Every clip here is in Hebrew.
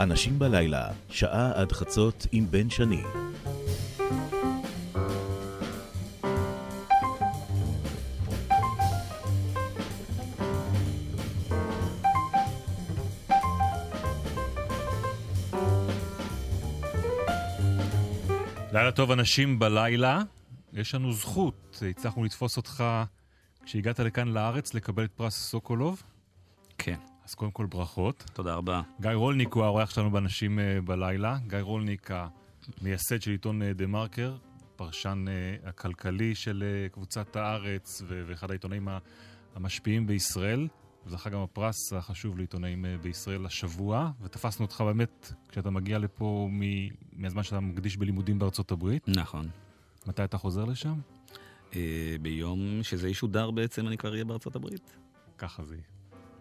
אנשים בלילה, שעה עד חצות עם בן שני. לילה טוב, אנשים בלילה. יש לנו זכות, הצלחנו לתפוס אותך כשהגעת לכאן לארץ לקבל את פרס סוקולוב. כן. אז קודם כל ברכות. תודה רבה. גיא רולניק הוא האורח שלנו באנשים אה, בלילה. גיא רולניק, המייסד של עיתון אה, דה מרקר, פרשן אה, הכלכלי של אה, קבוצת הארץ ו- ואחד העיתונאים המשפיעים בישראל. זכה גם בפרס החשוב לעיתונאים אה, בישראל השבוע, ותפסנו אותך באמת כשאתה מגיע לפה מ- מהזמן שאתה מקדיש בלימודים בארצות הברית. נכון. מתי אתה חוזר לשם? ביום שזה ישודר בעצם אני כבר אהיה בארצות הברית. ככה זה יהיה.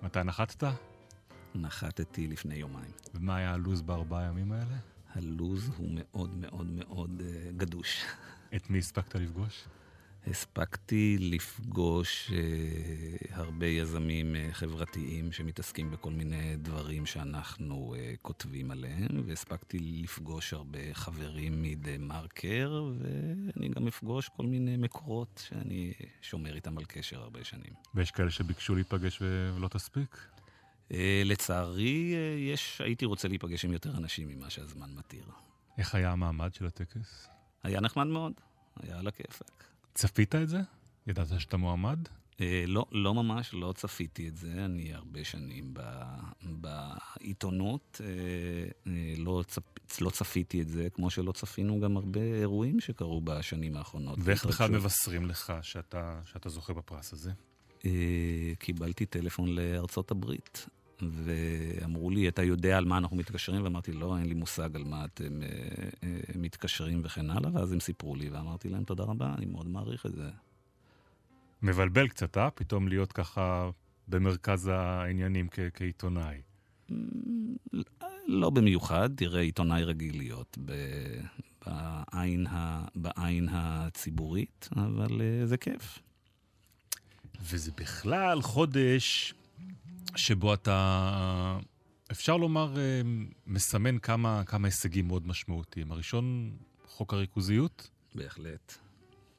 מתי נחתת? נחתתי לפני יומיים. ומה היה הלו"ז בארבעה ימים האלה? הלו"ז הוא מאוד מאוד מאוד uh, גדוש. את מי הספקת לפגוש? הספקתי לפגוש uh, הרבה יזמים uh, חברתיים שמתעסקים בכל מיני דברים שאנחנו uh, כותבים עליהם, והספקתי לפגוש הרבה חברים מדה מרקר, ואני גם אפגוש כל מיני מקורות שאני שומר איתם על קשר הרבה שנים. ויש כאלה שביקשו להיפגש ולא תספיק? Uh, לצערי, uh, יש, הייתי רוצה להיפגש עם יותר אנשים ממה שהזמן מתיר. איך היה המעמד של הטקס? היה נחמד מאוד, היה על הכיפק. צפית את זה? ידעת שאתה מועמד? אה, לא, לא ממש, לא צפיתי את זה. אני הרבה שנים ב, בעיתונות, אה, אה, לא, צפ, לא צפיתי את זה, כמו שלא צפינו גם הרבה אירועים שקרו בשנים האחרונות. ואיך בכלל מבשרים לך שאתה, שאתה זוכה בפרס הזה? קיבלתי טלפון לארצות הברית. ואמרו לי, אתה יודע על מה אנחנו מתקשרים? ואמרתי, לא, אין לי מושג על מה אתם אה, אה, מתקשרים וכן הלאה, ואז הם סיפרו לי, ואמרתי להם, תודה רבה, אני מאוד מעריך את זה. מבלבל קצת, אה? פתאום להיות ככה במרכז העניינים כ- כעיתונאי. לא במיוחד, תראה, עיתונאי רגיל להיות ב- בעין, ה- בעין הציבורית, אבל uh, זה כיף. וזה בכלל חודש שבו אתה, אפשר לומר, אה, מסמן כמה, כמה הישגים מאוד משמעותיים. הראשון, חוק הריכוזיות. בהחלט.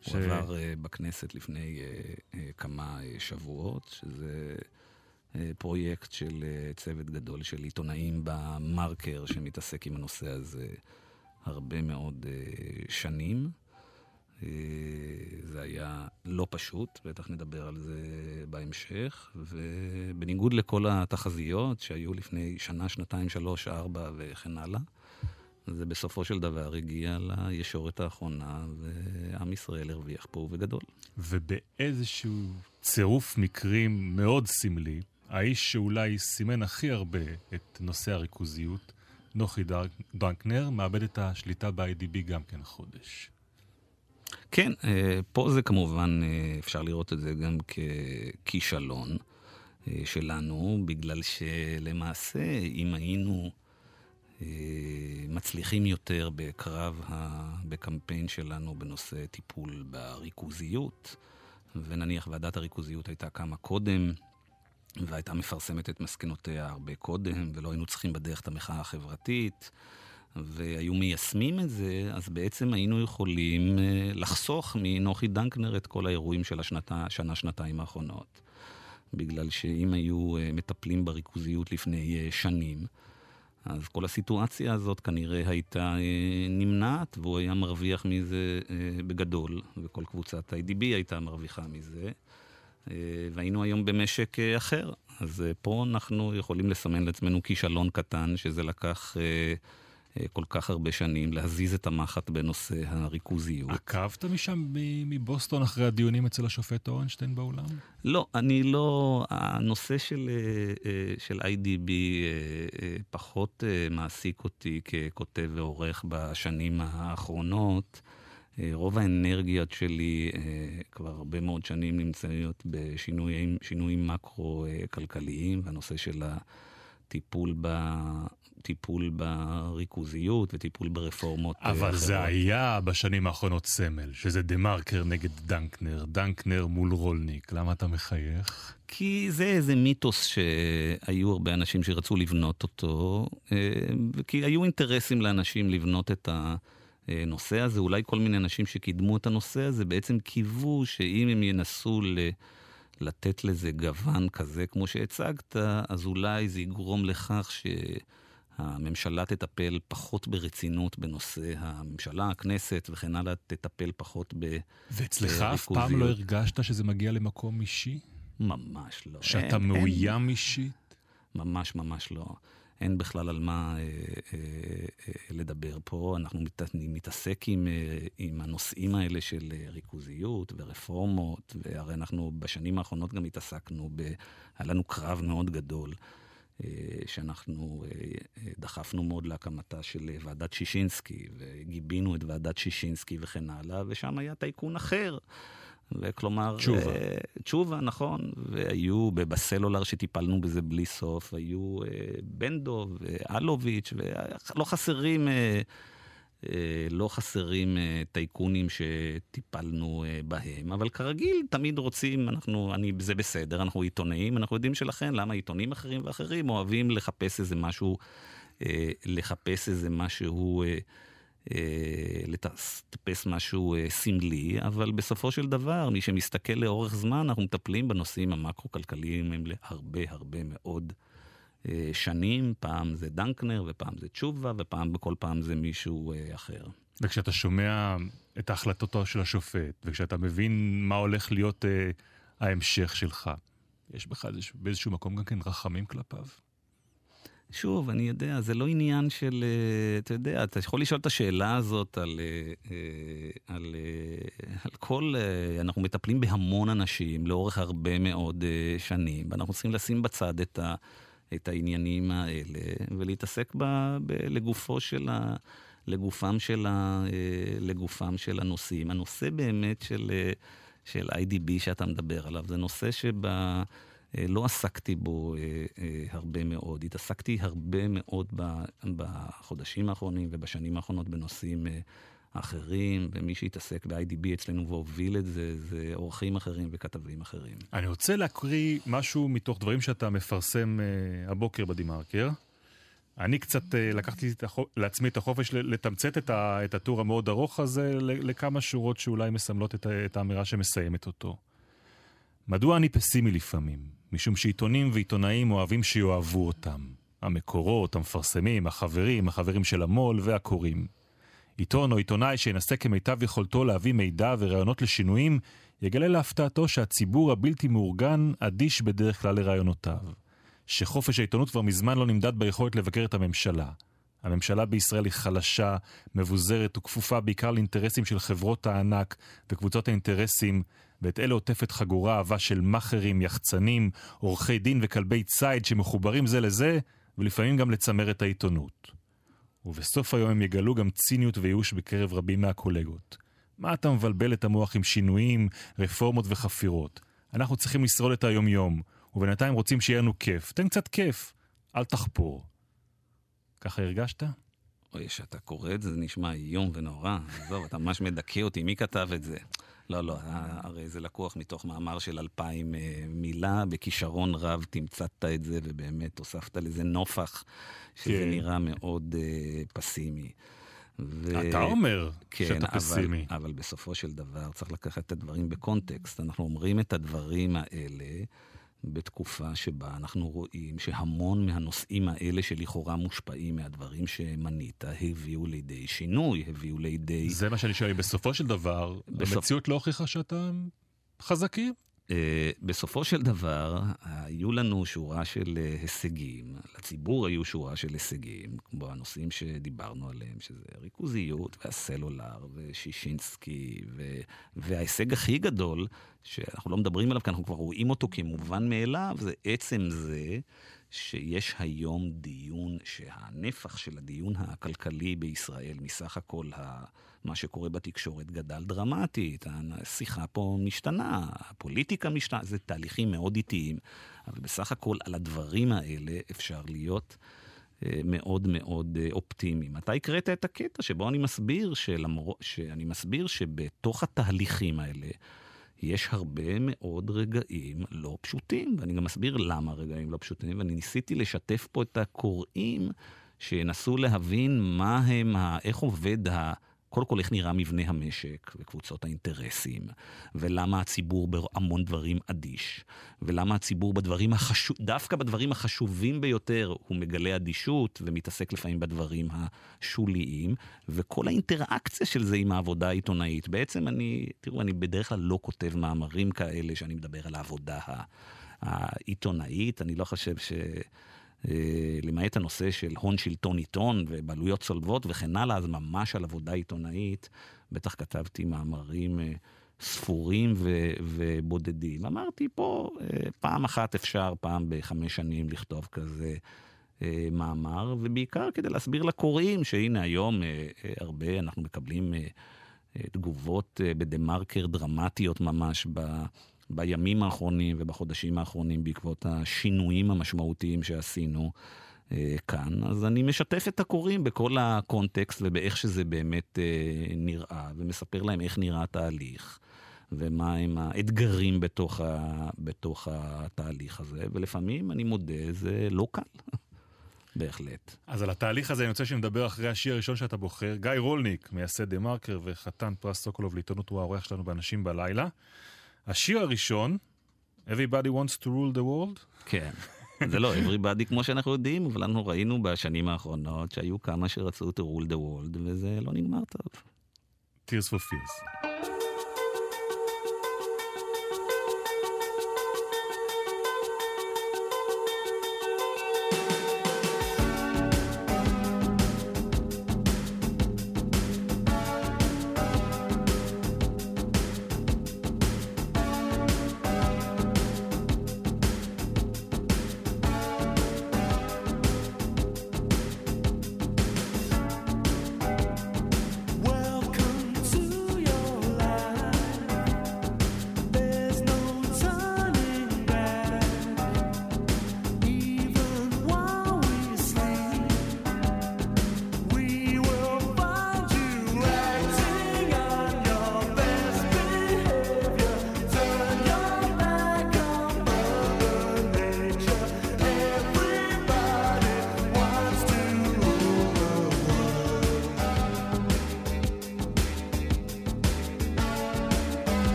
ש... הוא עבר uh, בכנסת לפני uh, כמה שבועות, שזה פרויקט של צוות גדול של עיתונאים במרקר שמתעסק עם הנושא הזה הרבה מאוד שנים. זה היה לא פשוט, בטח נדבר על זה בהמשך, ובניגוד לכל התחזיות שהיו לפני שנה, שנתיים, שלוש, ארבע וכן הלאה, זה בסופו של דבר הגיע לישורת האחרונה, ועם ישראל הרוויח פה ובגדול. ובאיזשהו צירוף מקרים מאוד סמלי, האיש שאולי סימן הכי הרבה את נושא הריכוזיות, נוחי דנקנר, מאבד את השליטה ב-IDB גם כן החודש. כן, פה זה כמובן, אפשר לראות את זה גם ככישלון שלנו, בגלל שלמעשה, אם היינו מצליחים יותר בקרב, בקמפיין שלנו בנושא טיפול בריכוזיות, ונניח ועדת הריכוזיות הייתה קמה קודם, והייתה מפרסמת את מסקנותיה הרבה קודם, ולא היינו צריכים בדרך את המחאה החברתית, והיו מיישמים את זה, אז בעצם היינו יכולים לחסוך מנוחי דנקנר את כל האירועים של השנה-שנתיים האחרונות. בגלל שאם היו מטפלים בריכוזיות לפני שנים, אז כל הסיטואציה הזאת כנראה הייתה נמנעת, והוא היה מרוויח מזה בגדול, וכל קבוצת IDB הייתה מרוויחה מזה, והיינו היום במשק אחר. אז פה אנחנו יכולים לסמן לעצמנו כישלון קטן, שזה לקח... כל כך הרבה שנים, להזיז את המחט בנושא הריכוזיות. עקבת משם, מבוסטון, אחרי הדיונים אצל השופט אורנשטיין באולם? לא, אני לא... הנושא של, של IDB פחות מעסיק אותי ככותב ועורך בשנים האחרונות. רוב האנרגיות שלי כבר הרבה מאוד שנים נמצאות בשינויים מקרו-כלכליים, והנושא של הטיפול ב... טיפול בריכוזיות וטיפול ברפורמות אבל אחרות. זה היה בשנים האחרונות סמל, שזה דה מרקר נגד דנקנר, דנקנר מול רולניק. למה אתה מחייך? כי זה איזה מיתוס שהיו הרבה אנשים שרצו לבנות אותו, כי היו אינטרסים לאנשים לבנות את הנושא הזה. אולי כל מיני אנשים שקידמו את הנושא הזה בעצם קיוו שאם הם ינסו ל... לתת לזה גוון כזה כמו שהצגת, אז אולי זה יגרום לכך שהממשלה תטפל פחות ברצינות בנושא הממשלה, הכנסת וכן הלאה, תטפל פחות בריכוזיות. ואצלך אף פעם לא הרגשת שזה מגיע למקום אישי? ממש לא. שאתה אין, מאוים אין, אישית? ממש ממש לא. אין בכלל על מה אה, אה, אה, לדבר פה. אנחנו מת, מתעסק עם, אה, עם הנושאים האלה של אה, ריכוזיות ורפורמות, והרי אנחנו בשנים האחרונות גם התעסקנו, ב, היה לנו קרב מאוד גדול. אה, שאנחנו דחפנו מאוד להקמתה של ועדת שישינסקי, וגיבינו את ועדת שישינסקי וכן הלאה, ושם היה טייקון אחר. וכלומר... תשובה. תשובה, נכון. והיו בסלולר שטיפלנו בזה בלי סוף, היו uh, בנדו ואלוביץ', ולא חסרים... לא חסרים טייקונים שטיפלנו בהם, אבל כרגיל תמיד רוצים, אנחנו, אני, זה בסדר, אנחנו עיתונאים, אנחנו יודעים שלכן, למה עיתונים אחרים ואחרים אוהבים לחפש איזה משהו, לחפש איזה משהו אה, לטפס משהו אה, סמלי, אבל בסופו של דבר, מי שמסתכל לאורך זמן, אנחנו מטפלים בנושאים המקרו-כלכליים הם להרבה הרבה מאוד אה, שנים. פעם זה דנקנר, ופעם זה תשובה, ופעם בכל פעם זה מישהו אחר. וכשאתה שומע את החלטותו של השופט, וכשאתה מבין מה הולך להיות אה, ההמשך שלך, יש בך באיזשהו מקום גם כן רחמים כלפיו? שוב, אני יודע, זה לא עניין של, אה, אתה יודע, אתה יכול לשאול את השאלה הזאת על, אה, אה, על, על כל, אנחנו מטפלים בהמון אנשים לאורך הרבה מאוד שנים, ואנחנו צריכים לשים בצד את, ה, את העניינים האלה ולהתעסק ב, ב, לגופו של ה... לגופם של, ה, לגופם של הנושאים. הנושא באמת של, של IDB שאתה מדבר עליו, זה נושא שבה... אה, עסקתי בו אה, אה, הרבה מאוד. התעסקתי הרבה מאוד בחודשים האחרונים ובשנים האחרונות בנושאים אחרים, ומי שהתעסק ב-IDB אצלנו והוביל את זה, זה אורחים אחרים וכתבים אחרים. אני רוצה להקריא משהו מתוך דברים שאתה מפרסם הבוקר בדה-מרקר. אני קצת לקחתי לעצמי את החופש לתמצת את הטור המאוד ארוך הזה לכמה שורות שאולי מסמלות את האמירה שמסיימת אותו. מדוע אני פסימי לפעמים? משום שעיתונים ועיתונאים אוהבים שיאהבו אותם. המקורות, המפרסמים, החברים, החברים של המו"ל והקוראים. עיתון או עיתונאי שינסה כמיטב יכולתו להביא מידע ורעיונות לשינויים, יגלה להפתעתו שהציבור הבלתי מאורגן אדיש בדרך כלל לרעיונותיו. שחופש העיתונות כבר מזמן לא נמדד ביכולת לבקר את הממשלה. הממשלה בישראל היא חלשה, מבוזרת וכפופה בעיקר לאינטרסים של חברות הענק וקבוצות האינטרסים ואת אלה עוטפת חגורה אהבה של מאכערים, יחצנים, עורכי דין וכלבי ציד שמחוברים זה לזה, ולפעמים גם לצמרת העיתונות. ובסוף היום הם יגלו גם ציניות וייאוש בקרב רבים מהקולגות. מה אתה מבלבל את המוח עם שינויים, רפורמות וחפירות? אנחנו צריכים לשרוד את היום-יום, ובינתיים רוצים שיהיה לנו כיף. תן קצת כיף, אל תחפור. ככה הרגשת? אוי, כשאתה קורא את זה, זה נשמע איום ונורא. עזוב, אתה ממש מדכא אותי, מי כתב את זה? לא, לא, הרי זה לקוח מתוך מאמר של אלפיים אה, מילה, בכישרון רב תמצת את זה, ובאמת הוספת לזה נופח, שזה כן. נראה מאוד uh, פסימי. ו... אתה אומר כן, שאתה אבל, פסימי. אבל בסופו של דבר צריך לקחת את הדברים בקונטקסט. אנחנו אומרים את הדברים האלה. בתקופה שבה אנחנו רואים שהמון מהנושאים האלה שלכאורה מושפעים מהדברים שמנית, הביאו לידי שינוי, הביאו לידי... זה מה שאני שואל, בסופו של דבר, בסופ... המציאות לא הוכיחה שאתם חזקים? אה, בסופו של דבר, היו לנו שורה של אה, הישגים, לציבור היו שורה של הישגים, כמו הנושאים שדיברנו עליהם, שזה ריכוזיות והסלולר ושישינסקי, ו... וההישג הכי גדול, שאנחנו לא מדברים עליו כי אנחנו כבר רואים אותו כמובן מאליו, זה עצם זה שיש היום דיון, שהנפח של הדיון הכלכלי בישראל מסך הכל ה... מה שקורה בתקשורת גדל דרמטית, השיחה פה משתנה, הפוליטיקה משתנה, זה תהליכים מאוד איטיים, אבל בסך הכל על הדברים האלה אפשר להיות מאוד מאוד אופטימיים. אתה הקראת את הקטע שבו אני מסביר, שלמור... שאני מסביר שבתוך התהליכים האלה יש הרבה מאוד רגעים לא פשוטים, ואני גם מסביר למה רגעים לא פשוטים, ואני ניסיתי לשתף פה את הקוראים שינסו להבין מה הם, איך עובד ה... קודם כל, איך נראה מבנה המשק וקבוצות האינטרסים, ולמה הציבור בהמון דברים אדיש, ולמה הציבור בדברים החשוב, דווקא בדברים החשובים ביותר הוא מגלה אדישות ומתעסק לפעמים בדברים השוליים, וכל האינטראקציה של זה עם העבודה העיתונאית. בעצם אני, תראו, אני בדרך כלל לא כותב מאמרים כאלה שאני מדבר על העבודה העיתונאית, אני לא חושב ש... אה, למעט הנושא של הון שלטון עיתון ובעלויות צולבות וכן הלאה, אז ממש על עבודה עיתונאית, בטח כתבתי מאמרים אה, ספורים ו- ובודדים. אמרתי, פה אה, פעם אחת אפשר, פעם בחמש שנים לכתוב כזה. מאמר, ובעיקר כדי להסביר לקוראים שהנה היום הרבה, אנחנו מקבלים תגובות בדה מרקר דרמטיות ממש ב... בימים האחרונים ובחודשים האחרונים בעקבות השינויים המשמעותיים שעשינו אה, כאן. אז אני משתף את הקוראים בכל הקונטקסט ובאיך שזה באמת אה, נראה, ומספר להם איך נראה התהליך. ומה הם האתגרים בתוך, ה, בתוך התהליך הזה, ולפעמים, אני מודה, זה לא קל. בהחלט. אז על התהליך הזה אני רוצה שנדבר אחרי השיר הראשון שאתה בוחר. גיא רולניק, מייסד דה מרקר וחתן פרס סוקולוב לעיתונות, הוא האורח שלנו באנשים בלילה. השיר הראשון, Everybody wants to rule the world? כן. זה לא everybody כמו שאנחנו יודעים, אבל אנחנו ראינו בשנים האחרונות שהיו כמה שרצו to rule the world, וזה לא נגמר טוב. Tears for Fears.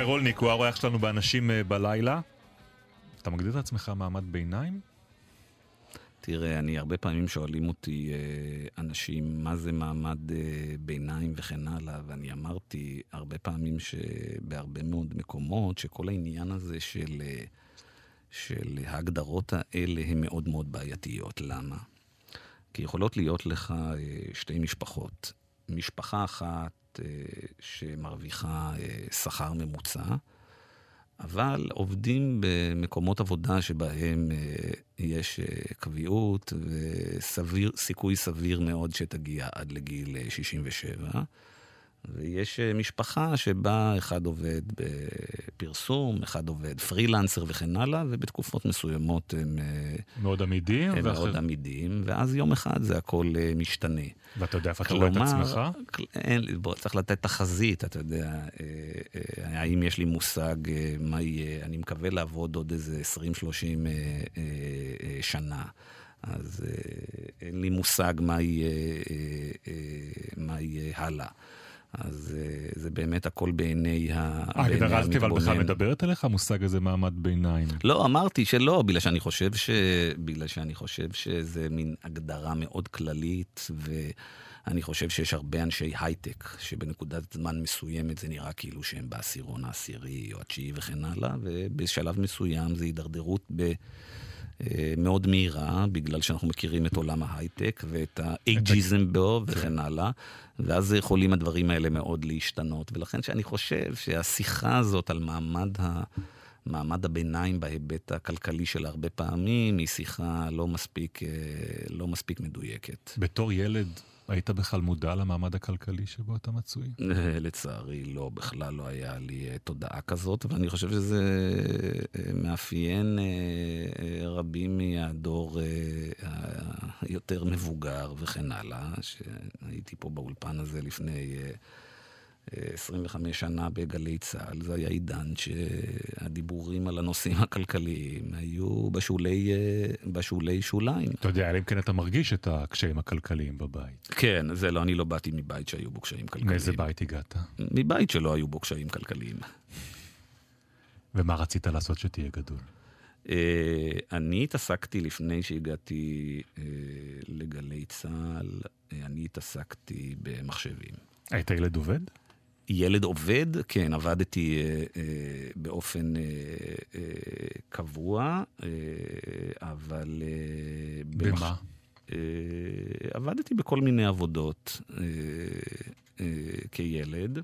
גיא רולניק הוא האורח שלנו באנשים אה, בלילה. אתה מגדיר את עצמך מעמד ביניים? תראה, אני הרבה פעמים שואלים אותי אה, אנשים מה זה מעמד אה, ביניים וכן הלאה, ואני אמרתי הרבה פעמים שבהרבה מאוד מקומות, שכל העניין הזה של, של ההגדרות האלה הן מאוד מאוד בעייתיות. למה? כי יכולות להיות לך שתי משפחות. משפחה אחת שמרוויחה שכר ממוצע, אבל עובדים במקומות עבודה שבהם אה, יש אה, קביעות וסיכוי סביר מאוד שתגיע עד לגיל 67. ויש אה, משפחה שבה אחד עובד בפרסום, אחד עובד פרילנסר וכן הלאה, ובתקופות מסוימות הם... אה, מאוד עמידים? הם ואחר... מאוד עמידים, ואז יום אחד זה הכל אה, משתנה. ואתה יודע איפה אתה רואה את עצמך? אין, בוא, צריך לתת תחזית, אתה יודע, האם יש לי מושג מה יהיה, אני מקווה לעבוד עוד איזה 20-30 שנה. אז אין לי מושג מה יהיה, מה יהיה הלאה. אז אה, זה באמת הכל בעיני המתבונן. ההגדרה הזאת אבל בכלל מדברת אליך, המושג הזה מעמד ביניים? לא, אמרתי שלא, בגלל שאני חושב, ש... בגלל שאני חושב שזה מין הגדרה מאוד כללית, ואני חושב שיש הרבה אנשי הייטק, שבנקודת זמן מסוימת זה נראה כאילו שהם בעשירון העשירי או התשיעי וכן הלאה, ובשלב מסוים זה הידרדרות ב... אה, מאוד מהירה, בגלל שאנחנו מכירים את עולם ההייטק ואת האייג'יזם בו וכן הלאה, ואז יכולים הדברים האלה מאוד להשתנות. ולכן שאני חושב שהשיחה הזאת על מעמד ה... מעמד הביניים בהיבט הכלכלי של הרבה פעמים היא שיחה לא מספיק, אה, לא מספיק מדויקת. בתור ילד, היית בכלל מודע למעמד הכלכלי שבו אתה מצוי? לצערי לא, בכלל לא היה לי אה, תודעה כזאת, ואני חושב שזה אה, מאפיין אה, רבים מהדור היותר מבוגר וכן הלאה, שהייתי פה באולפן הזה לפני... 25 שנה בגלי צה"ל, זה היה עידן שהדיבורים על הנושאים הכלכליים היו בשולי, אה, בשולי שוליים. אתה יודע, אלא אם כן אתה מרגיש את הקשיים הכלכליים בבית. כן, זה לא, אני לא באתי מבית שהיו בו קשיים כלכליים. מאיזה בית הגעת? מבית שלא היו בו קשיים כלכליים. ומה רצית לעשות שתהיה גדול? Uh, אני התעסקתי לפני שהגעתי uh, לגלי צה"ל, uh, אני התעסקתי במחשבים. היית ילד עובד? ילד עובד, כן, עבדתי אה, אה, באופן אה, אה, קבוע, אה, אבל... אה, במה? במח... אה, עבדתי בכל מיני עבודות אה, אה, כילד.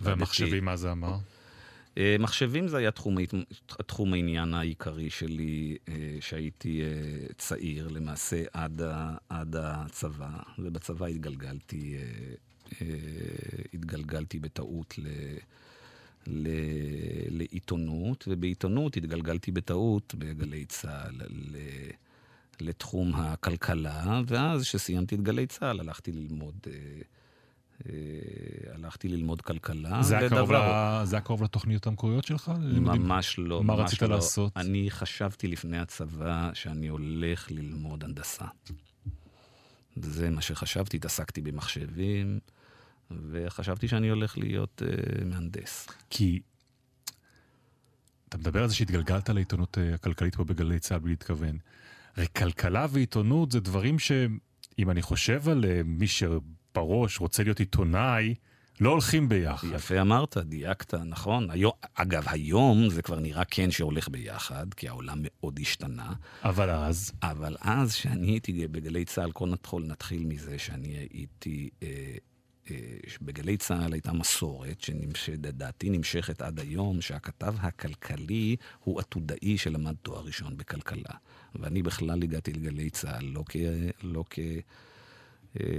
והמחשבים, מה זה אמר? אה, מחשבים זה היה תחום, תחום העניין העיקרי שלי, אה, שהייתי אה, צעיר, למעשה עד, עד הצבא, ובצבא התגלגלתי אה, התגלגלתי בטעות ל... ל... לעיתונות, ובעיתונות התגלגלתי בטעות בגלי צה"ל ל... לתחום הכלכלה, ואז כשסיימתי את גלי צה"ל הלכתי ללמוד... אה, אה, הלכתי ללמוד כלכלה. זה היה היה קרוב לתוכניות המקוריות שלך? ממש לא. מה רצית לא. לעשות? אני חשבתי לפני הצבא שאני הולך ללמוד הנדסה. זה מה שחשבתי, התעסקתי במחשבים, וחשבתי שאני הולך להיות uh, מהנדס. כי אתה מדבר על זה שהתגלגלת לעיתונות uh, הכלכלית פה בגלי צה"ל בלי להתכוון. הרי כלכלה ועיתונות זה דברים שאם אני חושב על uh, מי שבראש רוצה להיות עיתונאי, לא הולכים ביחד. יפה אמרת, דייקת, נכון. היום, אגב, היום זה כבר נראה כן שהולך ביחד, כי העולם מאוד השתנה. אבל אז? אבל אז, כשאני הייתי בגלי צה"ל, קודם כל נתחיל מזה שאני הייתי... אה, אה, בגלי צה"ל הייתה מסורת, שלדעתי נמשכת עד היום, שהכתב הכלכלי הוא עתודאי שלמד תואר ראשון בכלכלה. ואני בכלל הגעתי לגלי צה"ל לא, כ, לא, כ,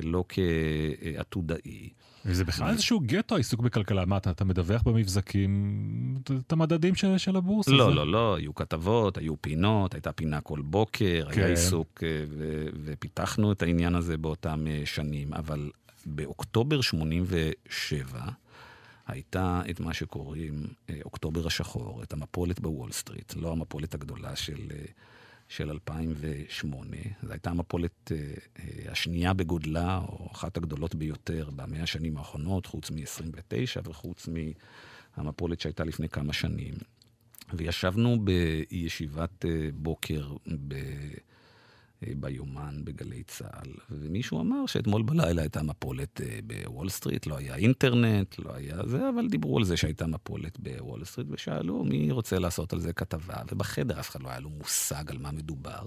לא כעתודאי. וזה בכלל איזשהו גטו העיסוק בכלכלה. מה, אתה, אתה מדווח במבזקים את המדדים של, של הבורסה? לא, זה? לא, לא, היו כתבות, היו פינות, הייתה פינה כל בוקר, כן. היה עיסוק, אה, ו, ופיתחנו את העניין הזה באותם שנים. אבל באוקטובר 87 הייתה את מה שקוראים אה, אוקטובר השחור, את המפולת בוול סטריט, לא המפולת הגדולה של, אה, של 2008. זו הייתה המפולת אה, השנייה בגודלה, או אחת הגדולות ביותר במאה השנים האחרונות, חוץ מ-29 וחוץ מ... המפולת שהייתה לפני כמה שנים. וישבנו בישיבת אה, בוקר ב... אה, ביומן בגלי צה"ל, ומישהו אמר שאתמול בלילה הייתה מפולת אה, בוול סטריט, לא היה אינטרנט, לא היה זה, אבל דיברו על זה שהייתה מפולת בוול סטריט, ושאלו מי רוצה לעשות על זה כתבה, ובחדר אף אחד לא היה לו מושג על מה מדובר,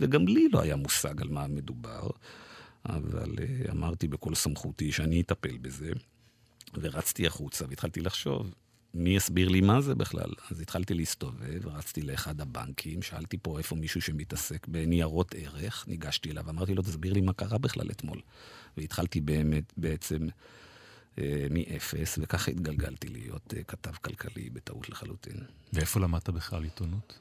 וגם לי לא היה מושג על מה מדובר, אבל אמרתי בכל סמכותי שאני אטפל בזה, ורצתי החוצה והתחלתי לחשוב. מי יסביר לי מה זה בכלל? אז התחלתי להסתובב, רצתי לאחד הבנקים, שאלתי פה איפה מישהו שמתעסק בניירות ערך, ניגשתי אליו, אמרתי לו, תסביר לי מה קרה בכלל אתמול. והתחלתי באמת, בעצם אה, מאפס, וככה התגלגלתי להיות אה, כתב כלכלי בטעות לחלוטין. ואיפה למדת בכלל עיתונות?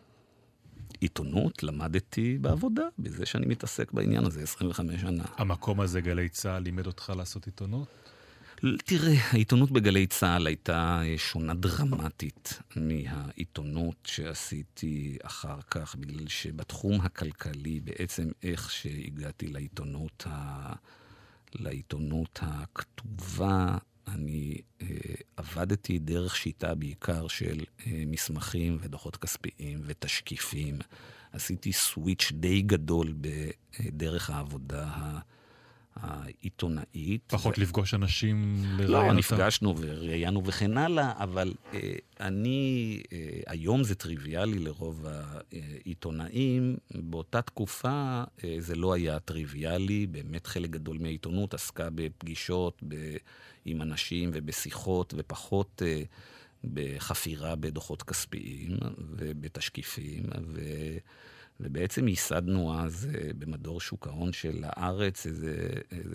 עיתונות למדתי בעבודה, בזה שאני מתעסק בעניין הזה 25 שנה. המקום הזה, גלי צה"ל, לימד אותך לעשות עיתונות? תראה, העיתונות בגלי צה"ל הייתה אה, שונה דרמטית מהעיתונות שעשיתי אחר כך, בגלל שבתחום הכלכלי, בעצם איך שהגעתי לעיתונות, ה... לעיתונות הכתובה, אני אה, עבדתי דרך שיטה בעיקר של אה, מסמכים ודוחות כספיים ותשקיפים. עשיתי סוויץ' די גדול בדרך העבודה ה... העיתונאית. פחות ו... לפגוש אנשים לראיין אותם? לא, נפגשנו וראיינו וכן הלאה, אבל אה, אני, אה, היום זה טריוויאלי לרוב העיתונאים, באותה תקופה אה, זה לא היה טריוויאלי, באמת חלק גדול מהעיתונות עסקה בפגישות ב, עם אנשים ובשיחות, ופחות אה, בחפירה בדוחות כספיים ובתשקיפים. ו... ובעצם ייסדנו אז אה, במדור שוק ההון של הארץ איזו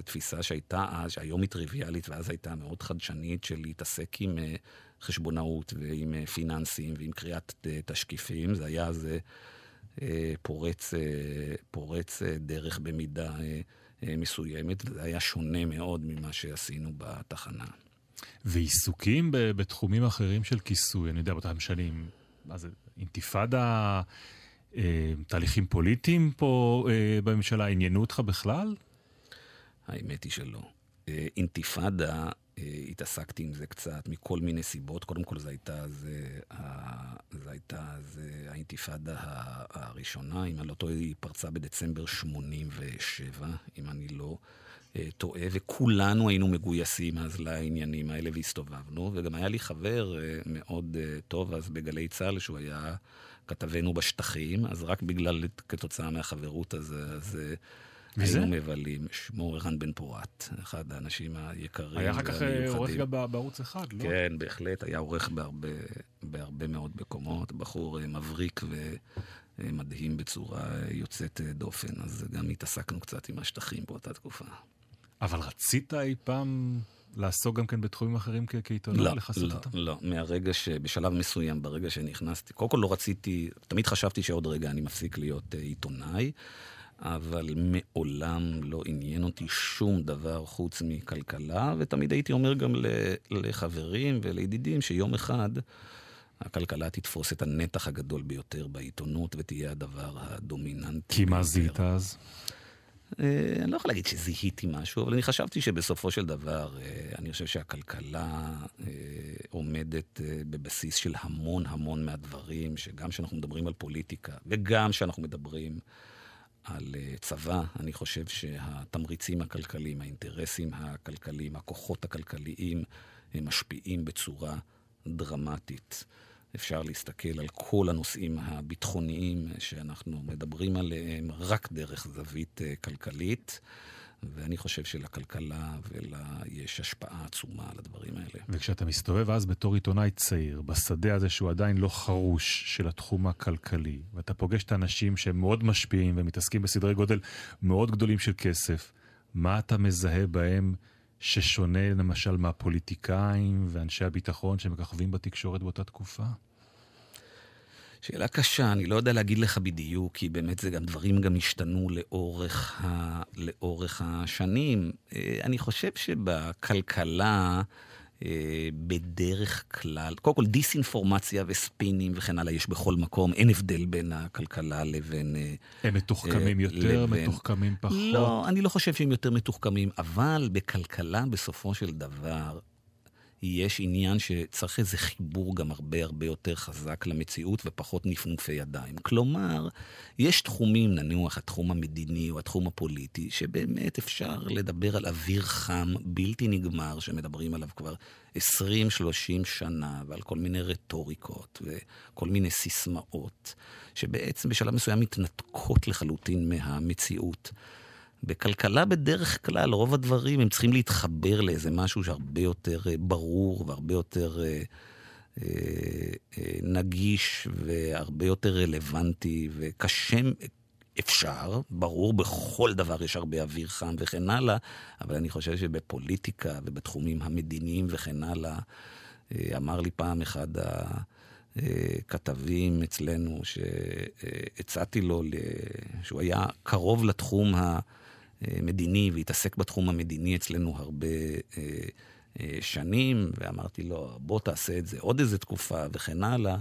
תפיסה שהייתה אז, שהיום היא טריוויאלית ואז הייתה מאוד חדשנית, של להתעסק עם אה, חשבונאות ועם אה, פיננסים ועם קריאת תשקיפים. זה היה אז פורץ, פורץ דרך במידה מסוימת, וזה היה שונה מאוד ממה שעשינו בתחנה. ועיסוקים בתחומים אחרים של כיסוי, אני יודע, באותם שנים, מה זה, אינתיפאדה... אה, תהליכים פוליטיים פה אה, בממשלה עניינו אותך בכלל? האמת היא שלא. אה, אינתיפאדה, התעסקתי עם זה קצת מכל מיני סיבות. קודם כל, זו הייתה, זה, זה הייתה זה האינתיפאדה הראשונה, אם אני לא טועה, היא פרצה בדצמבר 87, אם אני לא טועה, וכולנו היינו מגויסים אז לעניינים האלה והסתובבנו, וגם היה לי חבר מאוד טוב אז בגלי צה"ל, שהוא היה... כתבנו בשטחים, אז רק בגלל, כתוצאה מהחברות הזה, אז היינו מבלים. שמו ערן בן פורת, אחד האנשים היקרים היה אחר כך אה, עורך גם בערוץ אחד, לא? כן, בהחלט, היה עורך בהרבה, בהרבה מאוד מקומות, בחור אה, מבריק ומדהים בצורה יוצאת אה, דופן, אז גם התעסקנו קצת עם השטחים באותה תקופה. אבל רצית אי פעם לעסוק גם כן בתחומים אחרים כעיתונאי, לא, לכסות לא, אותם? לא, מהרגע שבשלב מסוים, ברגע שנכנסתי, קודם כל לא רציתי, תמיד חשבתי שעוד רגע אני מפסיק להיות uh, עיתונאי, אבל מעולם לא עניין אותי שום דבר חוץ מכלכלה, ותמיד הייתי אומר גם לחברים ולידידים שיום אחד הכלכלה תתפוס את הנתח הגדול ביותר בעיתונות ותהיה הדבר הדומיננטי. כי מה זיהית אז? אה, אני לא יכול להגיד שזיהיתי משהו, אבל אני חשבתי שבסופו של דבר, אה, אני חושב שהכלכלה אה, עומדת בבסיס של המון המון מהדברים, שגם כשאנחנו מדברים על פוליטיקה, וגם כשאנחנו מדברים על צבא, אני חושב שהתמריצים הכלכליים, האינטרסים הכלכליים, הכוחות הכלכליים, הם משפיעים בצורה דרמטית. אפשר להסתכל על כל הנושאים הביטחוניים שאנחנו מדברים עליהם רק דרך זווית אה, כלכלית. ואני חושב שלכלכלה ולה יש השפעה עצומה על הדברים האלה. וכשאתה מסתובב אז בתור עיתונאי צעיר, בשדה הזה שהוא עדיין לא חרוש של התחום הכלכלי, ואתה פוגש את האנשים שהם מאוד משפיעים ומתעסקים בסדרי גודל מאוד גדולים של כסף, מה אתה מזהה בהם ששונה למשל מהפוליטיקאים ואנשי הביטחון שמככבים בתקשורת באותה תקופה? שאלה קשה, אני לא יודע להגיד לך בדיוק, כי באמת זה גם דברים גם השתנו לאורך, ה, לאורך השנים. אה, אני חושב שבכלכלה... אה, בדרך כלל, קודם כל דיסאינפורמציה וספינים וכן הלאה יש בכל מקום, אין הבדל בין הכלכלה לבין... אה, הם מתוחכמים יותר, לבין... מתוחכמים פחות? לא, אני לא חושב שהם יותר מתוחכמים, אבל בכלכלה בסופו של דבר יש עניין שצריך איזה חיבור גם הרבה הרבה יותר חזק למציאות ופחות נפנופי ידיים. כלומר, יש תחומים, נניח התחום המדיני או התחום הפוליטי, שבאמת אפשר לדבר על אוויר חם בלתי נגמר, שמדברים עליו כבר 20-30 שנה, ועל כל מיני רטוריקות וכל מיני סיסמאות, שבעצם בשלב מסוים מתנתקות לחלוטין מהמציאות. בכלכלה בדרך כלל, רוב הדברים הם צריכים להתחבר לאיזה משהו שהרבה יותר אה, ברור והרבה יותר אה, אה, אה, נגיש והרבה יותר רלוונטי וקשה, אפשר, ברור, בכל דבר יש הרבה אוויר חם וכן הלאה, אבל אני חושב שבפוליטיקה ובתחומים המדיניים וכן הלאה, אה, אמר לי פעם אחד הכתבים אצלנו, שהצעתי לו, שהוא היה קרוב לתחום ה... מדיני והתעסק בתחום המדיני אצלנו הרבה אה, אה, שנים, ואמרתי לו, בוא תעשה את זה עוד איזה תקופה וכן הלאה.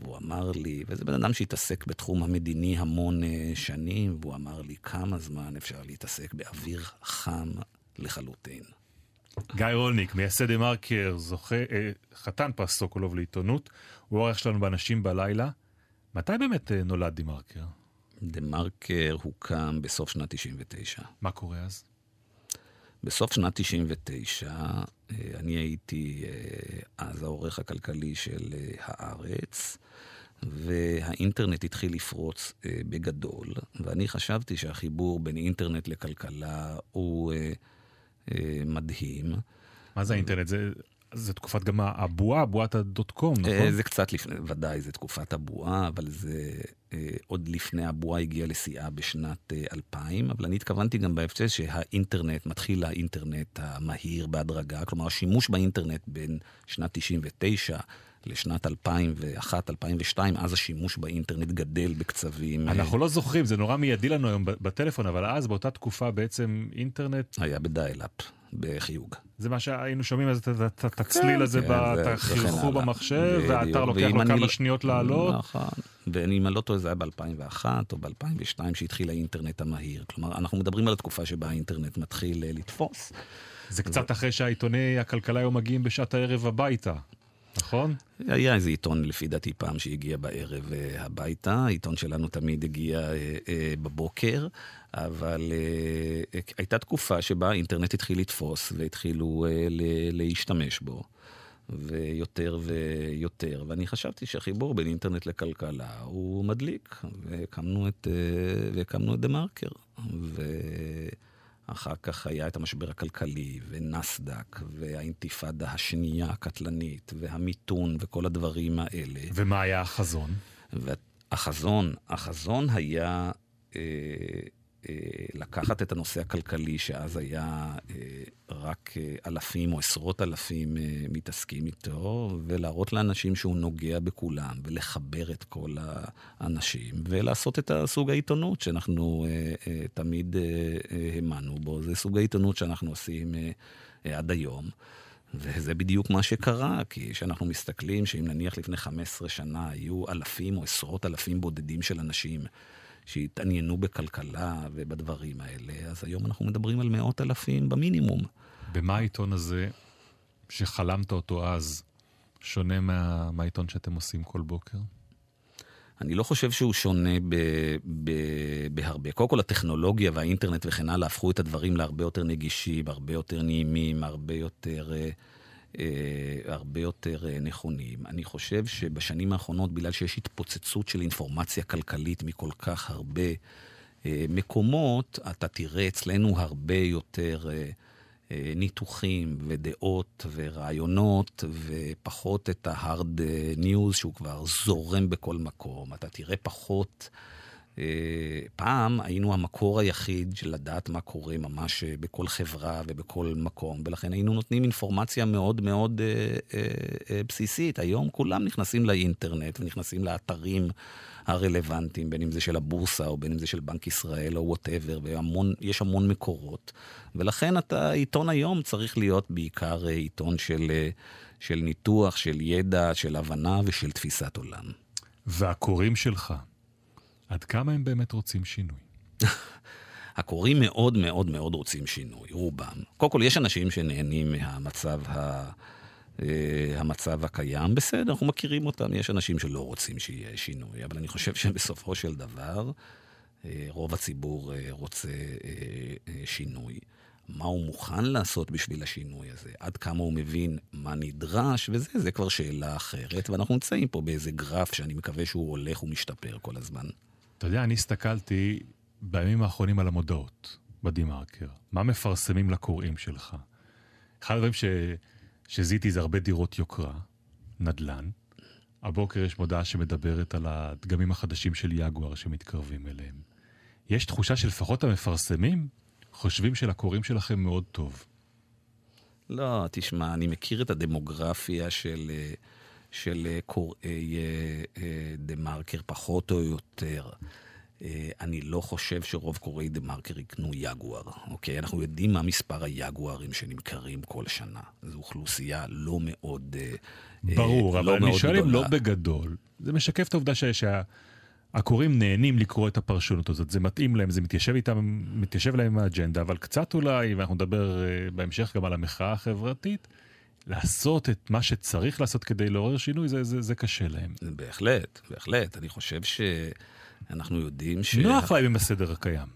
והוא אמר לי, וזה בן אדם שהתעסק בתחום המדיני המון אה, שנים, והוא אמר לי, כמה זמן אפשר להתעסק באוויר חם לחלוטין. גיא רולניק, מייסד דה מרקר, זוכה, אה, חתן פרס סוקולוב לעיתונות, הוא האורח שלנו באנשים בלילה. מתי באמת נולד דה מרקר? דה מרקר הוקם בסוף שנת 99. מה קורה אז? בסוף שנת 99, אה, אני הייתי אה, אז העורך הכלכלי של אה, הארץ, והאינטרנט התחיל לפרוץ בגדול, ואני חשבתי שהחיבור בין אינטרנט לכלכלה הוא מדהים. מה זה האינטרנט? זה זה תקופת גם הבועה, בועת הדוט קום, נכון? אה, זה קצת לפני, ודאי, זה תקופת הבועה, אבל זה אה, עוד לפני הבועה הגיעה לשיאה בשנת 2000, אה, אבל אני התכוונתי גם בהפצץ שהאינטרנט, מתחיל האינטרנט המהיר בהדרגה, כלומר השימוש באינטרנט בין שנת 99 לשנת 2001-2002, אז השימוש באינטרנט גדל בקצבים. אנחנו לא זוכרים, זה נורא מיידי לנו היום בטלפון, אבל אז באותה תקופה בעצם אינטרנט... היה בדיילאפ. בחיוג. זה מה שהיינו שומעים, את הצליל הזה, את החרחור במחשב, והאתר לוקח לו כמה שניות לעלות. נכון, ואם אני לא טועה זה היה ב-2001 או ב-2002 שהתחיל האינטרנט המהיר. כלומר, אנחנו מדברים על התקופה שבה האינטרנט מתחיל אה, לתפוס. זה קצת אחרי שהעיתוני הכלכלה היו מגיעים בשעת הערב הביתה. נכון? היה איזה עיתון, לפי דעתי, פעם שהגיע בערב uh, הביתה. העיתון שלנו תמיד הגיע uh, uh, בבוקר, אבל uh, uh, הייתה תקופה שבה האינטרנט התחיל לתפוס והתחילו uh, ל- להשתמש בו. ויותר ויותר, ואני חשבתי שהחיבור בין אינטרנט לכלכלה הוא מדליק, והקמנו את, והקמנו את דה מרקר. ו... אחר כך היה את המשבר הכלכלי, ונסדק, והאינתיפאדה השנייה הקטלנית, והמיתון, וכל הדברים האלה. ומה היה החזון? והחזון, החזון היה אה, אה, לקחת את הנושא הכלכלי, שאז היה אה, רק אה, אלפים או עשרות אלפים מתעסקים איתו, ולהראות לאנשים שהוא נוגע בכולם, ולחבר את כל האנשים, ולעשות את הסוג העיתונות שאנחנו תמיד האמנו בו. זה סוג העיתונות שאנחנו עושים עד היום. וזה בדיוק מה שקרה, כי כשאנחנו מסתכלים שאם נניח לפני 15 שנה היו אלפים או עשרות אלפים בודדים של אנשים שהתעניינו בכלכלה ובדברים האלה, אז היום אנחנו מדברים על מאות אלפים במינימום. במה העיתון הזה, שחלמת אותו אז, שונה מה, מהעיתון שאתם עושים כל בוקר? אני לא חושב שהוא שונה ב, ב, בהרבה. קודם כל הטכנולוגיה והאינטרנט וכן הלאה הפכו את הדברים להרבה יותר נגישים, הרבה יותר נעימים, הרבה יותר... Uh, אה, הרבה יותר אה, נכונים. אני חושב שבשנים האחרונות, בגלל שיש התפוצצות של אינפורמציה כלכלית מכל כך הרבה אה, מקומות, אתה תראה אצלנו הרבה יותר ניתוחים ודעות ורעיונות, ופחות את ההארד ניוז שהוא כבר זורם בכל מקום. אתה תראה פחות... אה, פעם היינו המקור היחיד של לדעת מה קורה ממש אה, בכל חברה ובכל מקום, ולכן היינו נותנים אינפורמציה מאוד מאוד אה, אה, אה, בסיסית. היום כולם נכנסים לאינטרנט ונכנסים לאתרים הרלוונטיים, בין אם זה של הבורסה או בין אם זה של בנק ישראל או whatever, ויש המון מקורות. ולכן אתה, עיתון היום צריך להיות בעיקר אה, עיתון של, של ניתוח, של ידע, של הבנה ושל תפיסת עולם. והקוראים שלך, עד כמה הם באמת רוצים שינוי? הקוראים מאוד מאוד מאוד רוצים שינוי, רובם. קודם כל, יש אנשים שנהנים מהמצב ה... אה, המצב הקיים, בסדר, אנחנו מכירים אותם, יש אנשים שלא רוצים שיהיה שינוי, אבל אני חושב שבסופו של דבר, אה, רוב הציבור אה, רוצה שינוי. מה הוא מוכן לעשות בשביל השינוי הזה, עד כמה הוא מבין מה נדרש, וזה, זה כבר שאלה אחרת, ואנחנו נמצאים פה באיזה גרף שאני מקווה שהוא הולך ומשתפר כל הזמן. אתה יודע, אני הסתכלתי בימים האחרונים על המודעות בדה-מרקר. מה מפרסמים לקוראים שלך? אחד הדברים ש... שזיהיתי זה הרבה דירות יוקרה, נדל"ן. הבוקר יש מודעה שמדברת על הדגמים החדשים של יגואר שמתקרבים אליהם. יש תחושה שלפחות המפרסמים חושבים שלקוראים שלכם מאוד טוב. לא, תשמע, אני מכיר את הדמוגרפיה של, של קוראי אה, דה מרקר, פחות או יותר. אה, אני לא חושב שרוב קוראי דה מרקר יקנו יגואר, אוקיי? אנחנו יודעים מה מספר היגוארים שנמכרים כל שנה. זו אוכלוסייה לא מאוד אה, ברור, לא אבל אני שואל אם לא בגדול. זה משקף את העובדה שהקוראים נהנים לקרוא את הפרשנות הזאת. זה מתאים להם, זה מתיישב איתם, מתיישב להם עם האג'נדה, אבל קצת אולי, ואנחנו נדבר אה, בהמשך גם על המחאה החברתית, לעשות את מה שצריך לעשות כדי לעורר שינוי, זה, זה, זה קשה להם. בהחלט, בהחלט. אני חושב ש... אנחנו יודעים ש... נוח להם עם הסדר הקיים.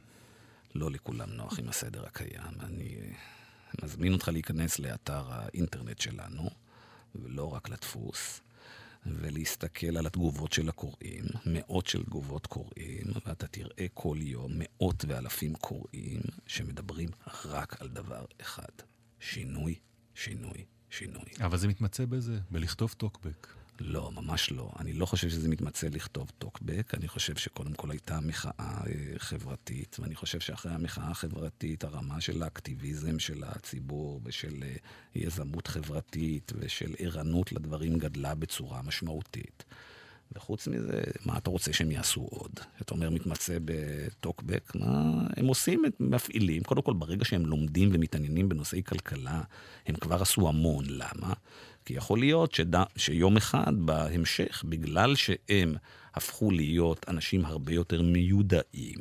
לא לכולם נוח עם הסדר הקיים. אני מזמין אותך להיכנס לאתר האינטרנט שלנו, ולא רק לדפוס, ולהסתכל על התגובות של הקוראים, מאות של תגובות קוראים, ואתה תראה כל יום מאות ואלפים קוראים שמדברים רק על דבר אחד, שינוי, שינוי, שינוי. אבל זה מתמצא בזה, בלכתוב טוקבק. לא, ממש לא. אני לא חושב שזה מתמצא לכתוב טוקבק, אני חושב שקודם כל הייתה מחאה אה, חברתית, ואני חושב שאחרי המחאה החברתית, הרמה של האקטיביזם של הציבור ושל אה, יזמות חברתית ושל ערנות לדברים גדלה בצורה משמעותית. וחוץ מזה, מה אתה רוצה שהם יעשו עוד? אתה אומר, מתמצא בטוקבק, מה הם עושים? הם מפעילים. קודם כל, ברגע שהם לומדים ומתעניינים בנושאי כלכלה, הם כבר עשו המון. למה? כי יכול להיות שד... שיום אחד בהמשך, בגלל שהם הפכו להיות אנשים הרבה יותר מיודעים,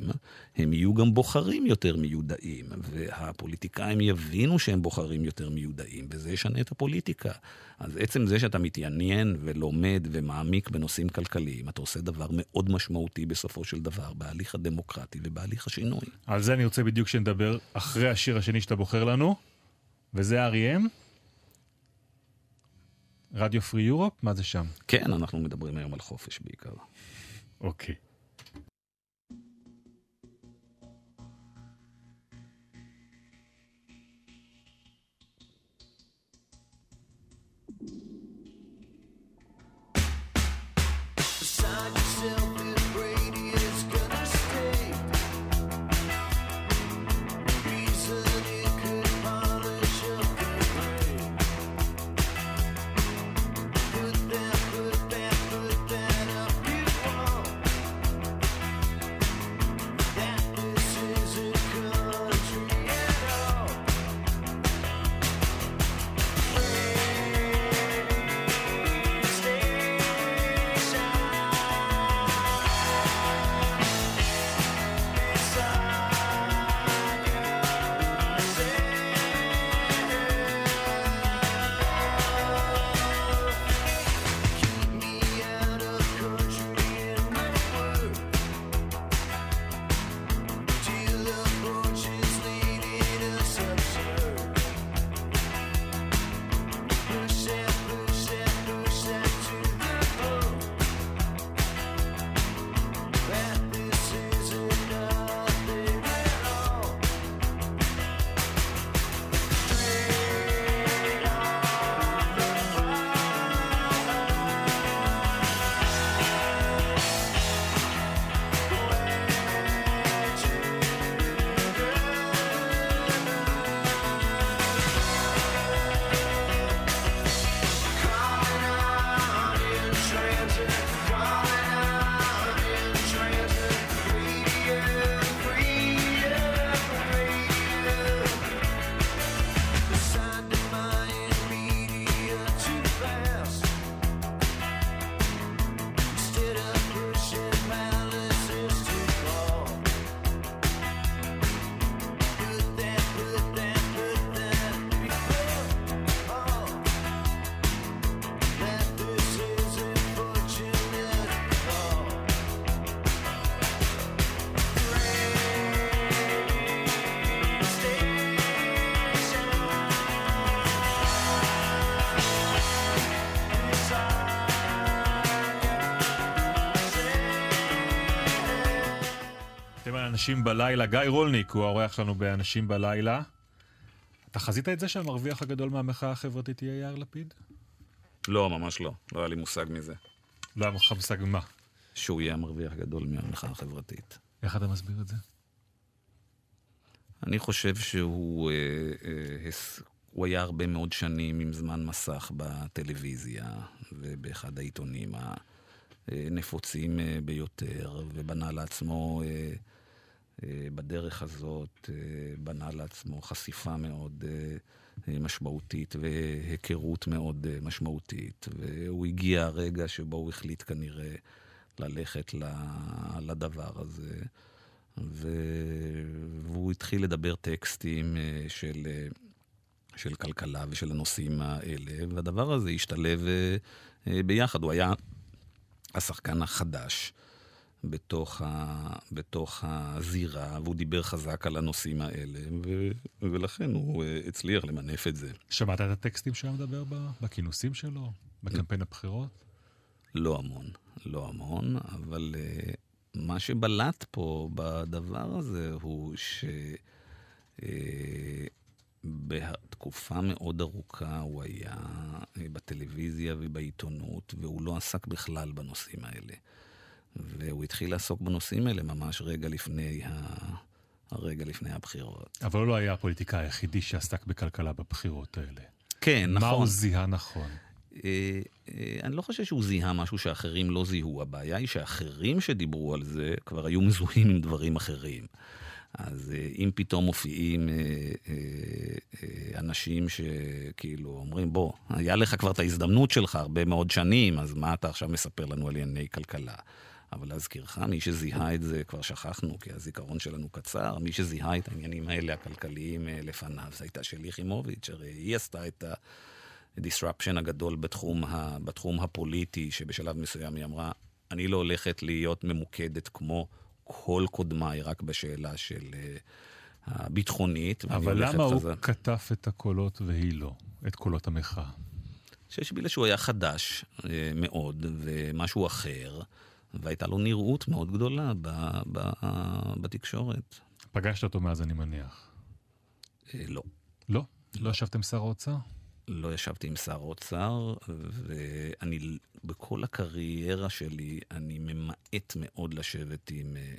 הם יהיו גם בוחרים יותר מיודעים, והפוליטיקאים יבינו שהם בוחרים יותר מיודעים, וזה ישנה את הפוליטיקה. אז עצם זה שאתה מתעניין ולומד ומעמיק בנושאים כלכליים, אתה עושה דבר מאוד משמעותי בסופו של דבר בהליך הדמוקרטי ובהליך השינוי. על זה אני רוצה בדיוק שנדבר אחרי השיר השני שאתה בוחר לנו, וזה אריאם. רדיו פרי יורופ? מה זה שם? כן, אנחנו מדברים היום על חופש בעיקר. אוקיי. אנשים בלילה. גיא רולניק הוא האורח שלנו באנשים בלילה. אתה חזית את זה שהמרוויח הגדול מהמחאה החברתית יהיה יאיר לפיד? לא, ממש לא. לא היה לי מושג מזה. לא היה לך מושג ממה. שהוא יהיה המרוויח הגדול מהמחאה החברתית. איך אתה מסביר את זה? אני חושב שהוא אה, אה, הוא היה הרבה מאוד שנים עם זמן מסך בטלוויזיה ובאחד העיתונים הנפוצים אה, ביותר, ובנה לעצמו, אה, בדרך הזאת, בנה לעצמו חשיפה מאוד משמעותית והיכרות מאוד משמעותית. והוא הגיע הרגע שבו הוא החליט כנראה ללכת לדבר הזה. והוא התחיל לדבר טקסטים של של כלכלה ושל הנושאים האלה, והדבר הזה השתלב אה, אה, ביחד. הוא היה השחקן החדש בתוך, ה, בתוך הזירה, והוא דיבר חזק על הנושאים האלה, ו, ולכן הוא אה, הצליח למנף את זה. שמעת את הטקסטים שהוא מדבר בכינוסים שלו? בקמפיין הבחירות? לא המון, לא המון, אבל uh, מה שבלט פה בדבר הזה הוא ש... Uh, בתקופה מאוד ארוכה הוא היה אה, בטלוויזיה ובעיתונות, והוא לא עסק בכלל בנושאים האלה. והוא התחיל לעסוק בנושאים האלה ממש רגע לפני, ה... הרגע לפני הבחירות. אבל הוא לא היה הפוליטיקאי היחידי שעסק בכלכלה בבחירות האלה. כן, נכון. מה הוא זיהה נכון? אה, אה, אני לא חושב שהוא זיהה משהו שאחרים לא זיהו. הבעיה היא שאחרים שדיברו על זה כבר היו מזוהים עם דברים אחרים. אז אה, אם פתאום מופיעים אנשים שכאילו אומרים, בוא, היה לך כבר את ההזדמנות שלך הרבה מאוד שנים, אז מה אתה עכשיו מספר לנו על ענייני כלכלה? אבל להזכירך, מי שזיהה את זה כבר שכחנו, כי הזיכרון שלנו קצר, מי שזיהה את העניינים האלה, הכלכליים לפניו, זו הייתה שלי יחימוביץ', הרי היא עשתה את ה-disruption הגדול בתחום, ה, בתחום הפוליטי, שבשלב מסוים היא אמרה, אני לא הולכת להיות ממוקדת כמו כל קודמיי רק בשאלה של uh, הביטחונית. אבל למה הוא חזר... כתב את הקולות והיא לא, את קולות המחאה? אני חושב שבגלל שהוא היה חדש uh, מאוד ומשהו אחר, והייתה לו נראות מאוד גדולה ב, ב, בתקשורת. פגשת אותו מאז, אני מניח. Uh, לא. לא? לא ישבתם שר האוצר? לא ישבתי עם שר האוצר, ואני, בכל הקריירה שלי, אני ממעט מאוד לשבת עם, אה,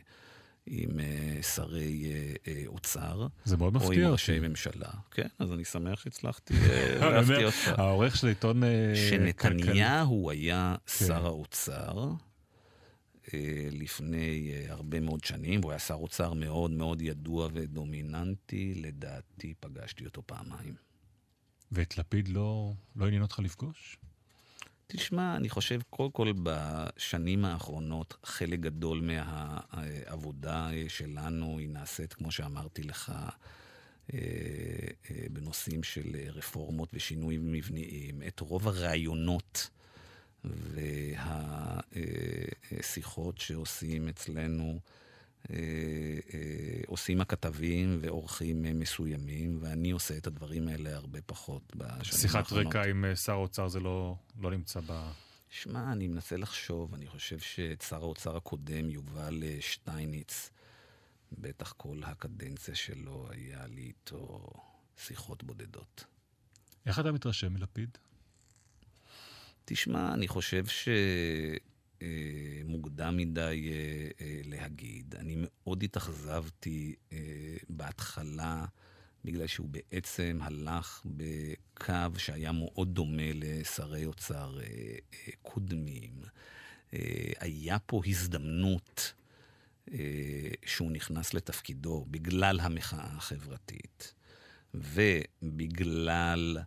עם אה, שרי אה, אוצר. זה מאוד מפתיע אותי. או עם ראשי ממשלה. כן, אז אני שמח שהצלחתי להפתיע אותך. העורך של עיתון. שנתניהו היה כן. שר האוצר. לפני הרבה מאוד שנים, והוא היה שר אוצר מאוד מאוד ידוע ודומיננטי, לדעתי פגשתי אותו פעמיים. ואת לפיד לא, לא עניין אותך לפגוש? תשמע, אני חושב, קודם כל בשנים האחרונות, חלק גדול מהעבודה שלנו היא נעשית, כמו שאמרתי לך, אה, אה, בנושאים של רפורמות ושינויים מבניים. את רוב הראיונות והשיחות שעושים אצלנו, אה, אה, עושים הכתבים ועורכים מסוימים, ואני עושה את הדברים האלה הרבה פחות בשנים האחרונות. שיחת רקע עם אה, שר האוצר זה לא, לא נמצא ב... שמע, אני מנסה לחשוב, אני חושב שאת שר האוצר הקודם, יובל שטייניץ, בטח כל הקדנציה שלו היה לי איתו שיחות בודדות. איך אתה מתרשם מלפיד? תשמע, אני חושב ש... אה, מדי אה, אה, להגיד. אני מאוד התאכזבתי בהתחלה, בגלל שהוא בעצם הלך בקו שהיה מאוד דומה לשרי אוצר קודמים. היה פה הזדמנות שהוא נכנס לתפקידו בגלל המחאה החברתית, ובגלל...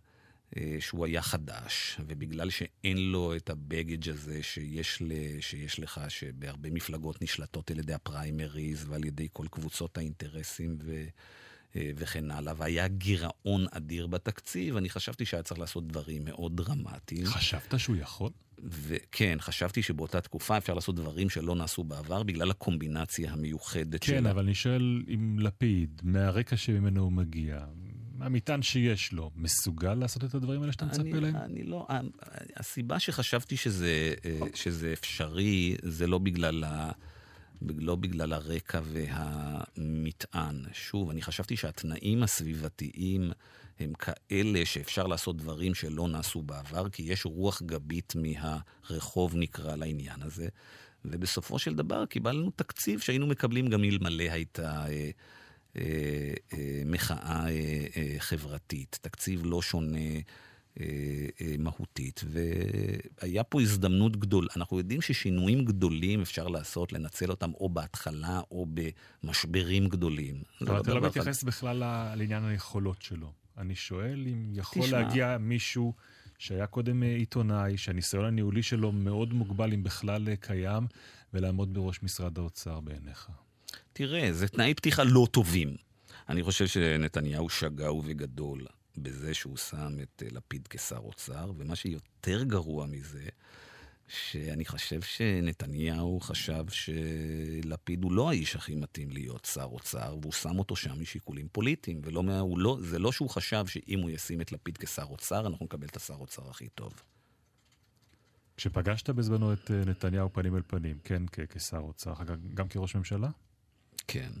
אה, שהוא היה חדש, ובגלל שאין לו את הבגאג' הזה שיש, ל, שיש לך, שבהרבה מפלגות נשלטות על ידי הפריימריז ועל ידי כל קבוצות האינטרסים ו, אה, וכן הלאה, והיה גירעון אדיר בתקציב, אני חשבתי שהיה צריך לעשות דברים מאוד דרמטיים. חשבת שהוא יכול? וכן, חשבתי שבאותה תקופה אפשר לעשות דברים שלא נעשו בעבר בגלל הקומבינציה המיוחדת כן, שלה. כן, אבל אני שואל אם לפיד, מהרקע שממנו הוא מגיע, המטען שיש לו, מסוגל לעשות את הדברים האלה שאתה מצפה להם? אני לא, הסיבה שחשבתי שזה, אה, שזה אפשרי, זה לא בגלל לא בגלל הרקע והמטען. שוב, אני חשבתי שהתנאים הסביבתיים הם כאלה שאפשר לעשות דברים שלא נעשו בעבר, כי יש רוח גבית מהרחוב, נקרא, לעניין הזה. ובסופו של דבר קיבלנו תקציב שהיינו מקבלים גם אלמלא הייתה אה, אה, אה, מחאה אה, אה, חברתית. תקציב לא שונה. אה, אה, מהותית, והיה פה הזדמנות גדולה. אנחנו יודעים ששינויים גדולים אפשר לעשות, לנצל אותם או בהתחלה או במשברים גדולים. אבל אתה לא מתייחס בכלל לעניין היכולות שלו. אני שואל אם יכול תשמע. להגיע מישהו שהיה קודם אה, עיתונאי, שהניסיון הניהולי שלו מאוד מוגבל, אם בכלל קיים, ולעמוד בראש משרד האוצר בעיניך. תראה, זה תנאי פתיחה לא טובים. אני חושב שנתניהו שגה ובגדול. בזה שהוא שם את אה, לפיד כשר אוצר, ומה שיותר גרוע מזה, שאני חושב שנתניהו חשב שלפיד הוא לא האיש הכי מתאים להיות שר אוצר, והוא שם אותו שם משיקולים פוליטיים, ולא, לא, זה לא שהוא חשב שאם הוא ישים את לפיד כשר אוצר, אנחנו נקבל את השר אוצר הכי טוב. כשפגשת בזמנו את אה, נתניהו פנים אל פנים, כן, כשר אוצר, גם כראש ממשלה? כן.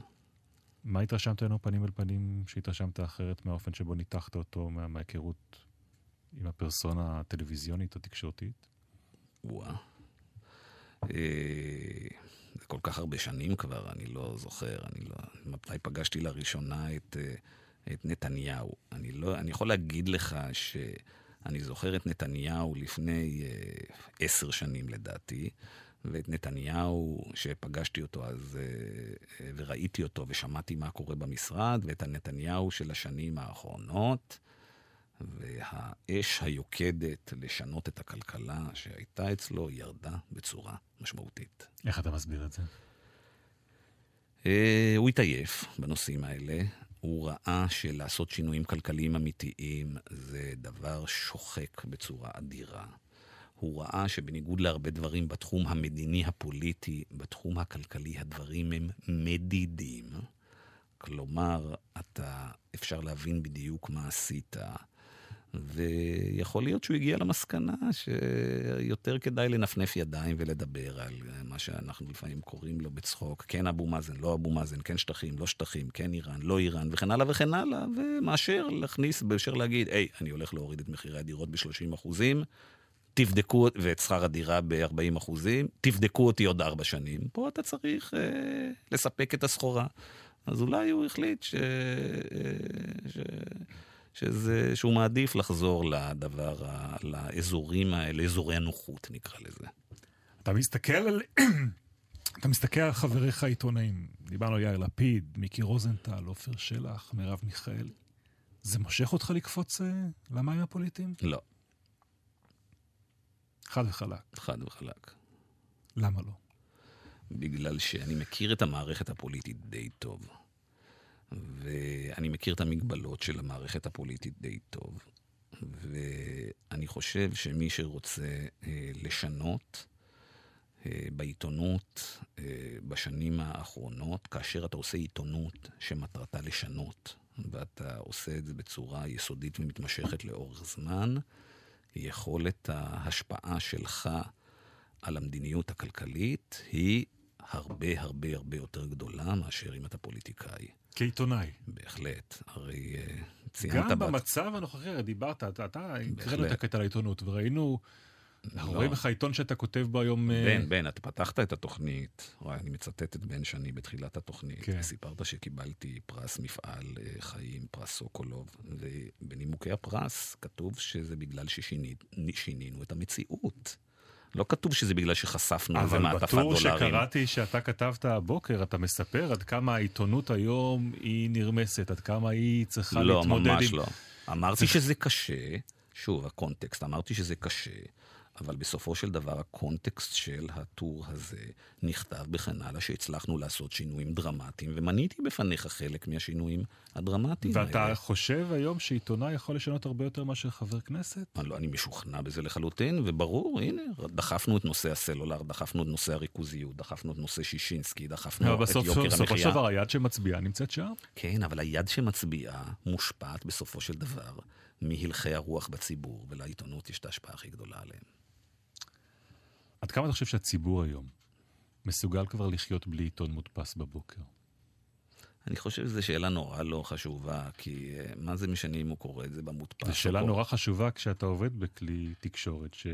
מה התרשמת ממנו פנים אל פנים שהתרשמת אחרת מהאופן שבו ניתחת אותו מה, מההיכרות עם הפרסונה הטלוויזיונית או תקשורתית? וואה. אה, זה כל כך הרבה שנים כבר, אני לא זוכר, אני לא... מתי פגשתי לראשונה את, אה, את נתניהו? אני, לא, אני יכול להגיד לך שאני זוכר את נתניהו לפני אה, עשר שנים לדעתי, ואת נתניהו, שפגשתי אותו אז, אה, וראיתי אותו ושמעתי מה קורה במשרד, ואת הנתניהו של השנים האחרונות, והאש היוקדת לשנות את הכלכלה שהייתה אצלו ירדה בצורה משמעותית. איך אתה מסביר את זה? אה, הוא התעייף בנושאים האלה. הוא ראה שלעשות שינויים כלכליים אמיתיים זה דבר שוחק בצורה אדירה. הוא ראה שבניגוד להרבה דברים בתחום המדיני-הפוליטי, בתחום הכלכלי הדברים הם מדידים. כלומר, אתה, אפשר להבין בדיוק מה עשית, ויכול להיות שהוא הגיע למסקנה שיותר כדאי לנפנף ידיים ולדבר על מה שאנחנו לפעמים קוראים לו בצחוק, כן אבו מאזן, לא אבו מאזן, כן שטחים, לא שטחים, כן איראן, לא איראן, וכן הלאה וכן הלאה, ומאשר להכניס, באשר להגיד, היי, אני הולך להוריד את מחירי הדירות ב-30 אחוזים, תבדקו, ואת שכר הדירה ב-40 אחוזים, תבדקו אותי עוד ארבע שנים. פה אתה צריך אה, לספק את הסחורה. אז אולי הוא החליט ש... אה, ש... שזה, שהוא מעדיף לחזור לדבר, לאזורים האלה, אזורי הנוחות נקרא לזה. אתה מסתכל על... אתה מסתכל על חבריך העיתונאים, דיברנו על יאיר לפיד, מיקי רוזנטל, עופר שלח, מרב מיכאלי. זה מושך אותך לקפוץ אה, למים הפוליטיים? לא. חד וחלק. חד וחלק. למה לא? בגלל שאני מכיר את המערכת הפוליטית די טוב. ואני מכיר את המגבלות של המערכת הפוליטית די טוב. ואני חושב שמי שרוצה אה, לשנות אה, בעיתונות אה, בשנים האחרונות, כאשר אתה עושה עיתונות שמטרתה לשנות, ואתה עושה את זה בצורה יסודית ומתמשכת לאורך זמן, יכולת ההשפעה שלך על המדיניות הכלכלית היא הרבה הרבה הרבה יותר גדולה מאשר אם אתה פוליטיקאי. כעיתונאי. בהחלט. הרי uh, ציינת... גם במצב הנוכחי, דיברת, אתה, הקראנו את הקטע לעיתונות, וראינו... אנחנו לא. רואים לך עיתון שאתה כותב בו היום... אה, בן, בן, אתה פתחת את התוכנית, וואי, אני מצטט את בן שני בתחילת התוכנית, כן. וסיפרת שקיבלתי פרס מפעל אה, חיים, פרס סוקולוב, ובנימוקי הפרס כתוב שזה בגלל ששינינו את המציאות. לא כתוב שזה בגלל שחשפנו איזה מעטפת דולרים. אבל בטור שקראתי שאתה כתבת הבוקר, אתה מספר עד כמה העיתונות היום היא נרמסת, עד כמה היא צריכה לא, להתמודד עם... לא, ממש לא. אמרתי. שזה קשה, שוב, הקונטקסט, אמרתי שזה קשה. אבל בסופו של דבר הקונטקסט של הטור הזה נכתב בכן הלאה שהצלחנו לעשות שינויים דרמטיים, ומניתי בפניך חלק מהשינויים הדרמטיים ואתה האלה. ואתה חושב היום שעיתונאי יכול לשנות הרבה יותר מאשר חבר כנסת? אני, לא, אני משוכנע בזה לחלוטין, וברור, הנה, דחפנו את נושא הסלולר, דחפנו את נושא הריכוזיות, דחפנו את נושא שישינסקי, דחפנו את בסוף, יוקר המחיה. בסופו של דבר היד שמצביעה נמצאת שם? כן, אבל היד שמצביעה מושפעת בסופו של דבר מהלכי הרוח בציבור, ולעיתונות יש את ההשפעה הכי גדולה עליהם. עד כמה אתה חושב שהציבור היום מסוגל כבר לחיות בלי עיתון מודפס בבוקר? אני חושב שזו שאלה נורא לא חשובה, כי uh, מה זה משנה אם הוא קורא את זה במודפס? זו שאלה נורא חשובה כשאתה עובד בכלי תקשורת, ש...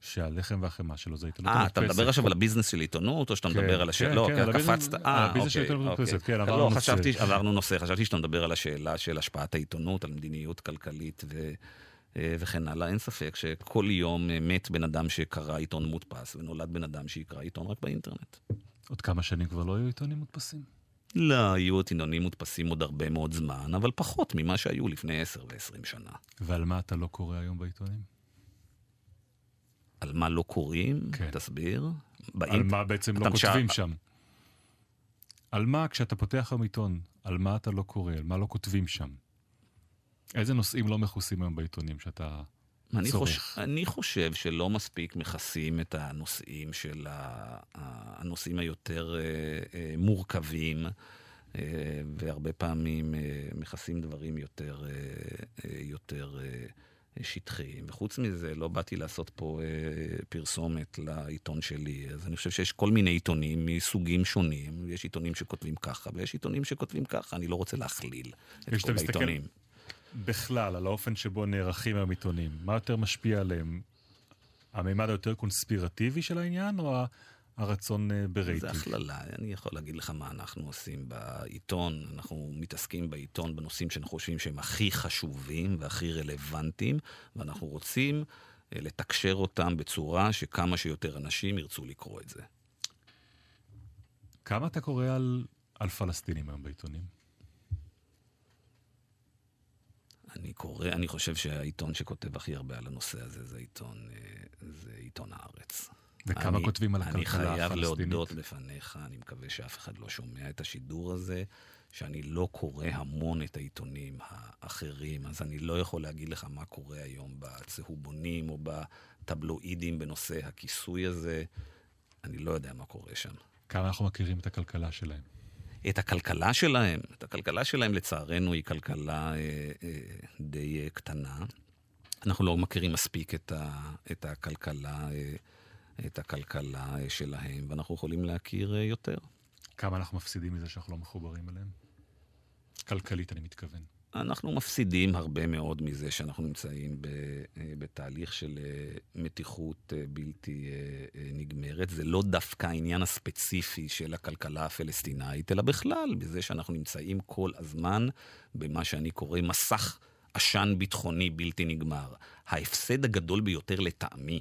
שהלחם והחמאה שלו זה עיתונות מודפסת. אה, אתה מדבר עכשיו על הביזנס של עיתונות, או שאתה כן, מדבר על השאלה? כן, לא, כן, קפצת, אה, הביזנס של עיתונות אוקיי, מודפסת, כן, עברנו נושא. לא, חשבתי, עברנו נושא, חשבתי שאתה מדבר על השאלה של השפעת העיתונות, על מדיניות כלכלית. אה, וכן הלאה. אין ספק שכל יום אה, מת בן אדם שקרא עיתון מודפס, ונולד בן אדם שיקרא עיתון רק באינטרנט. עוד כמה שנים כבר לא יהיו עיתונים מודפסים? לא, יהיו עיתונים מודפסים עוד הרבה מאוד זמן, אבל פחות ממה שהיו לפני 10 ו-20 שנה. ועל מה אתה לא קורא היום בעיתונים? על מה לא קוראים? כן. תסביר. באינט... על מה בעצם לא כותבים ש... שם? על מה, כשאתה פותח היום עיתון, על מה אתה לא קורא? על מה לא כותבים שם? איזה נושאים לא מכוסים היום בעיתונים שאתה אני צורך? חוש... אני חושב שלא מספיק מכסים את הנושאים של ה... הנושאים היותר אה, אה, מורכבים. אה, והרבה פעמים מכסים דברים יותר, יותר שטחיים. וחוץ מזה, לא באתי לעשות פה פרסומת לעיתון שלי, אז אני חושב שיש כל מיני עיתונים מסוגים שונים. יש עיתונים שכותבים ככה, ויש עיתונים שכותבים ככה, אני לא רוצה להכליל את כל העיתונים. בכלל, על האופן שבו נערכים היום עיתונים, מה יותר משפיע עליהם? הממד היותר קונספירטיבי של העניין, או הרצון אה, ברייטינג? זה הכללה. אני יכול להגיד לך מה אנחנו עושים בעיתון. אנחנו מתעסקים בעיתון בנושאים שאנחנו חושבים שהם הכי חשובים והכי רלוונטיים, ואנחנו רוצים אה, לתקשר אותם בצורה שכמה שיותר אנשים ירצו לקרוא את זה. כמה אתה קורא על, על פלסטינים היום בעיתונים? אני קורא, אני חושב שהעיתון שכותב הכי הרבה על הנושא הזה זה עיתון, אה, זה עיתון הארץ. וכמה אני, כותבים על הכלכלה הפלסטינית? אני חייב להודות בפניך, אני מקווה שאף אחד לא שומע את השידור הזה, שאני לא קורא המון את העיתונים האחרים, אז אני לא יכול להגיד לך מה קורה היום בצהובונים או בטבלואידים בנושא הכיסוי הזה. אני לא יודע מה קורה שם. כמה אנחנו מכירים את הכלכלה שלהם? את הכלכלה שלהם. את הכלכלה שלהם, לצערנו, היא כלכלה אה, אה, די אה, קטנה. אנחנו לא מכירים מספיק את, ה, את הכלכלה, את הכלכלה שלהם, ואנחנו יכולים להכיר יותר. כמה אנחנו מפסידים מזה שאנחנו לא מחוברים אליהם? כלכלית, אני מתכוון. אנחנו מפסידים הרבה מאוד מזה שאנחנו נמצאים אה, בתהליך של אה, מתיחות אה, בלתי נגמרת. זה לא דווקא העניין הספציפי של הכלכלה הפלסטינאית, אלא בכלל, בזה שאנחנו נמצאים כל הזמן במה שאני קורא מסך עשן ביטחוני בלתי נגמר. ההפסד הגדול ביותר לטעמי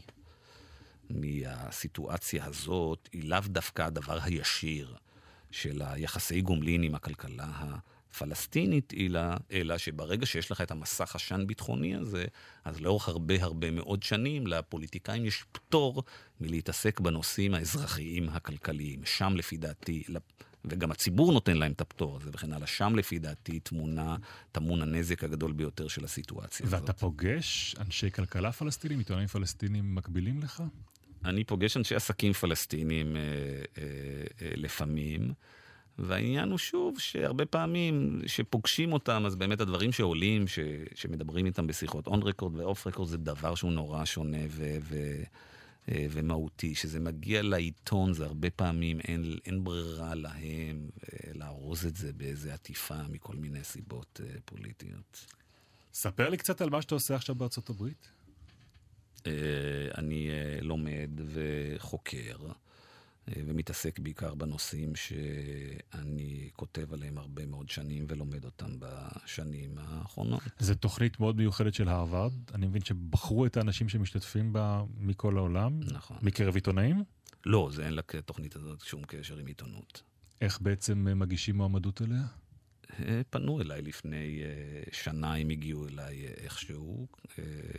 מהסיטואציה הזאת היא לאו דווקא הדבר הישיר של היחסי גומלין עם הכלכלה ה... פלסטינית, אלא, אלא שברגע שיש לך את המסך עשן ביטחוני הזה, אז לאורך הרבה הרבה מאוד שנים לפוליטיקאים יש פטור מלהתעסק בנושאים האזרחיים הכלכליים. שם לפי דעתי, וגם הציבור נותן להם את הפטור הזה וכן הלאה, שם לפי דעתי תמונה, טמון הנזק הגדול ביותר של הסיטואציה ואתה הזאת. ואתה פוגש אנשי כלכלה פלסטינים, עיתונאים פלסטינים מקבילים לך? אני פוגש אנשי עסקים פלסטינים אה, אה, אה, לפעמים. והעניין הוא שוב, שהרבה פעמים שפוגשים אותם, אז באמת הדברים שעולים, ש, שמדברים איתם בשיחות און רקורד ואוף רקורד, זה דבר שהוא נורא שונה ו, ו, אה, ומהותי. שזה מגיע לעיתון, זה הרבה פעמים אין, אין ברירה להם אה, לארוז את זה באיזה עטיפה מכל מיני סיבות אה, פוליטיות. ספר לי קצת על מה שאתה עושה עכשיו בארצות הברית. אני לומד וחוקר. אה, ומתעסק בעיקר בנושאים שאני כותב עליהם הרבה מאוד שנים ולומד אותם בשנים האחרונות. זו תוכנית מאוד מיוחדת של הרווארד. אני מבין שבחרו את האנשים שמשתתפים בה מכל העולם. נכון. מקרב עיתונאים? לא, זה אין לתוכנית הזאת שום קשר עם עיתונות. איך בעצם מגישים מועמדות אליה? אה, פנו אליי לפני אה, שנה, הם הגיעו אליי אה, איכשהו.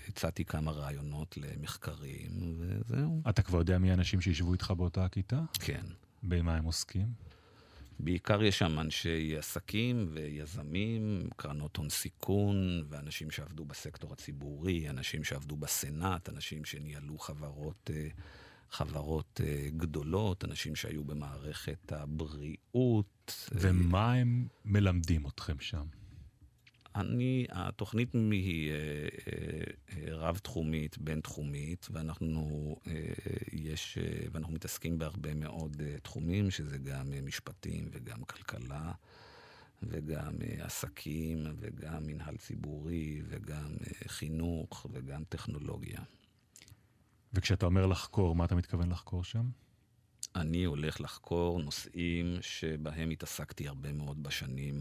הצעתי כמה רעיונות למחקרים, וזהו. אתה כבר יודע מי האנשים שישבו איתך באותה הכיתה? כן. במה הם עוסקים? בעיקר יש שם אנשי עסקים ויזמים, קרנות הון סיכון, ואנשים שעבדו בסקטור הציבורי, אנשים שעבדו בסנאט, אנשים שניהלו חברות... חברות uh, גדולות, אנשים שהיו במערכת הבריאות. ומה uh, הם מלמדים אתכם שם? אני, התוכנית היא אה, אה, רב-תחומית, בין-תחומית, ואנחנו, יש, ואנחנו מתעסקים בהרבה מאוד תחומים, שזה גם משפטים וגם כלכלה. וגם עסקים, וגם מנהל ציבורי, וגם חינוך, וגם טכנולוגיה. וכשאתה אומר לחקור, מה אתה מתכוון לחקור שם? אני הולך לחקור נושאים שבהם התעסקתי הרבה מאוד בשנים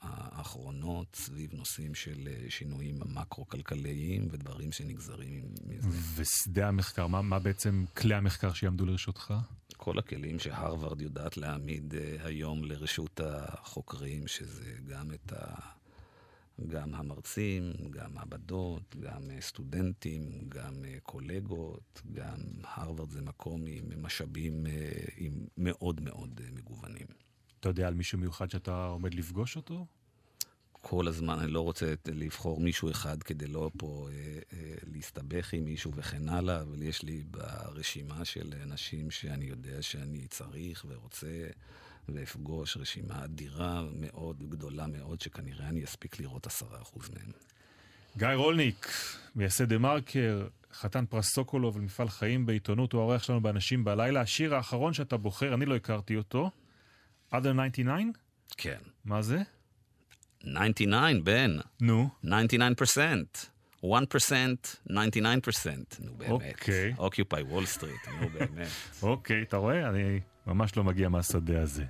האחרונות, סביב נושאים של אה, שינויים מקרו-כלכליים ודברים שנגזרים מזה. ושדה המחקר, מה, מה בעצם כלי המחקר שיעמדו לרשותך? כל הכלים שהרווארד יודעת להעמיד uh, היום לרשות החוקרים, שזה גם את ה... גם המרצים, גם מעבדות, גם אה, סטודנטים, גם אה, קולגות, גם הרווארד זה מקום עם משאבים אה, עם מאוד מאוד מגוונים. אתה יודע על מישהו מיוחד שאתה עומד לפגוש אותו? כל הזמן, אני לא רוצה לבחור מישהו אחד כדי לא פה אה, אה, להסתבך עם מישהו וכן הלאה, אבל יש לי ברשימה של אנשים שאני יודע שאני צריך ורוצה ואפגוש רשימה אדירה מאוד, גדולה מאוד, שכנראה אני אספיק לראות עשרה אחוז מהם. גיא רולניק, מייסד דה מרקר, חתן פרס סוקולוב למפעל חיים בעיתונות, הוא האורח שלנו באנשים בלילה. השיר האחרון שאתה בוחר, אני לא הכרתי אותו, other 99? כן. מה זה? 99, בן. נו. 99%. 1%, 99%, נו באמת. אוקיי. Occupy Wall Street, נו באמת. אוקיי, אתה רואה? אני ממש לא מגיע מהשדה הזה.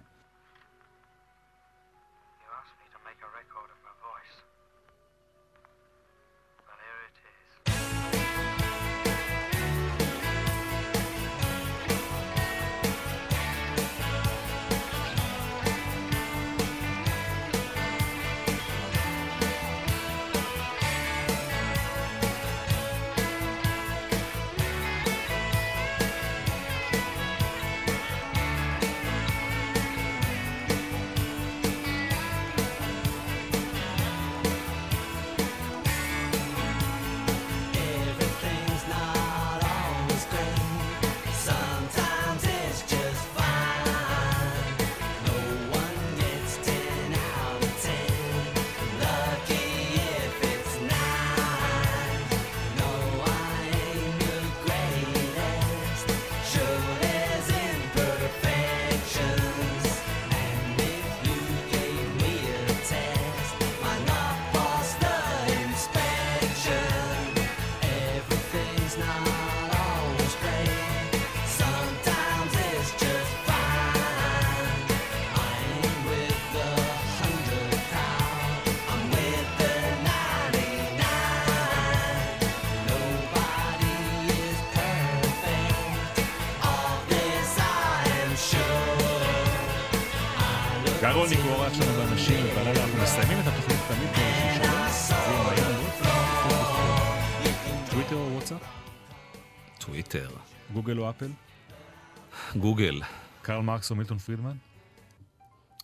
גוגל. קרל מרקס או מילטון פרידמן?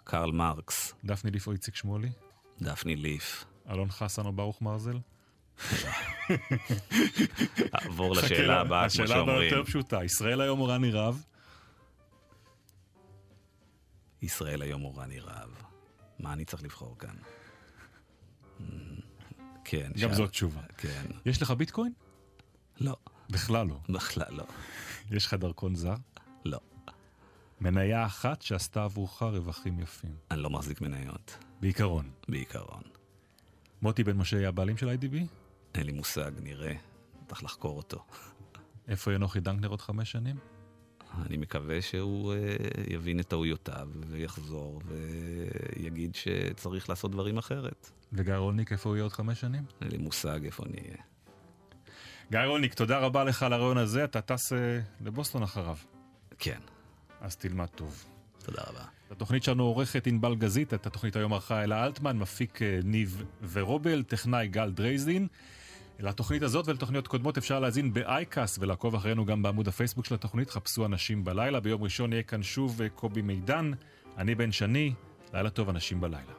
קרל מרקס. דפני ליף או איציק שמולי? דפני ליף. אלון חסן או ברוך מרזל? עבור לשאלה הבאה, כמו שאומרים. השאלה הבאה יותר פשוטה. ישראל היום או רני רהב? ישראל היום הוא רני רהב. מה אני צריך לבחור כאן? כן. גם זאת תשובה. כן. יש לך ביטקוין? לא. בכלל לא. בכלל לא. יש לך דרכון זר? לא. מניה אחת שעשתה עבורך רווחים יפים. אני לא מחזיק מניות. בעיקרון. בעיקרון. מוטי בן משה יהיה הבעלים של איי.די.בי? אין לי מושג, נראה. צריך לחקור אותו. איפה יהיה נוחי דנקנר עוד חמש שנים? אני מקווה שהוא uh, יבין את טעויותיו ויחזור ויגיד שצריך לעשות דברים אחרת. וגיא רולניק, איפה הוא יהיה עוד חמש שנים? אין לי מושג איפה אני אהיה. גיא רולניק, תודה רבה לך על הראיון הזה, אתה טס אה, לבוסטון אחריו. כן. אז תלמד טוב. תודה רבה. התוכנית שלנו עורכת ענבל גזית, את התוכנית היום ערכה אלה אלטמן, מפיק אה, ניב ורובל, טכנאי גל דרייזין. לתוכנית הזאת ולתוכניות קודמות אפשר להאזין ב iCast ולעקוב אחרינו גם בעמוד הפייסבוק של התוכנית, חפשו אנשים בלילה. ביום ראשון יהיה כאן שוב אה, קובי מידן, אני בן שני, לילה טוב אנשים בלילה.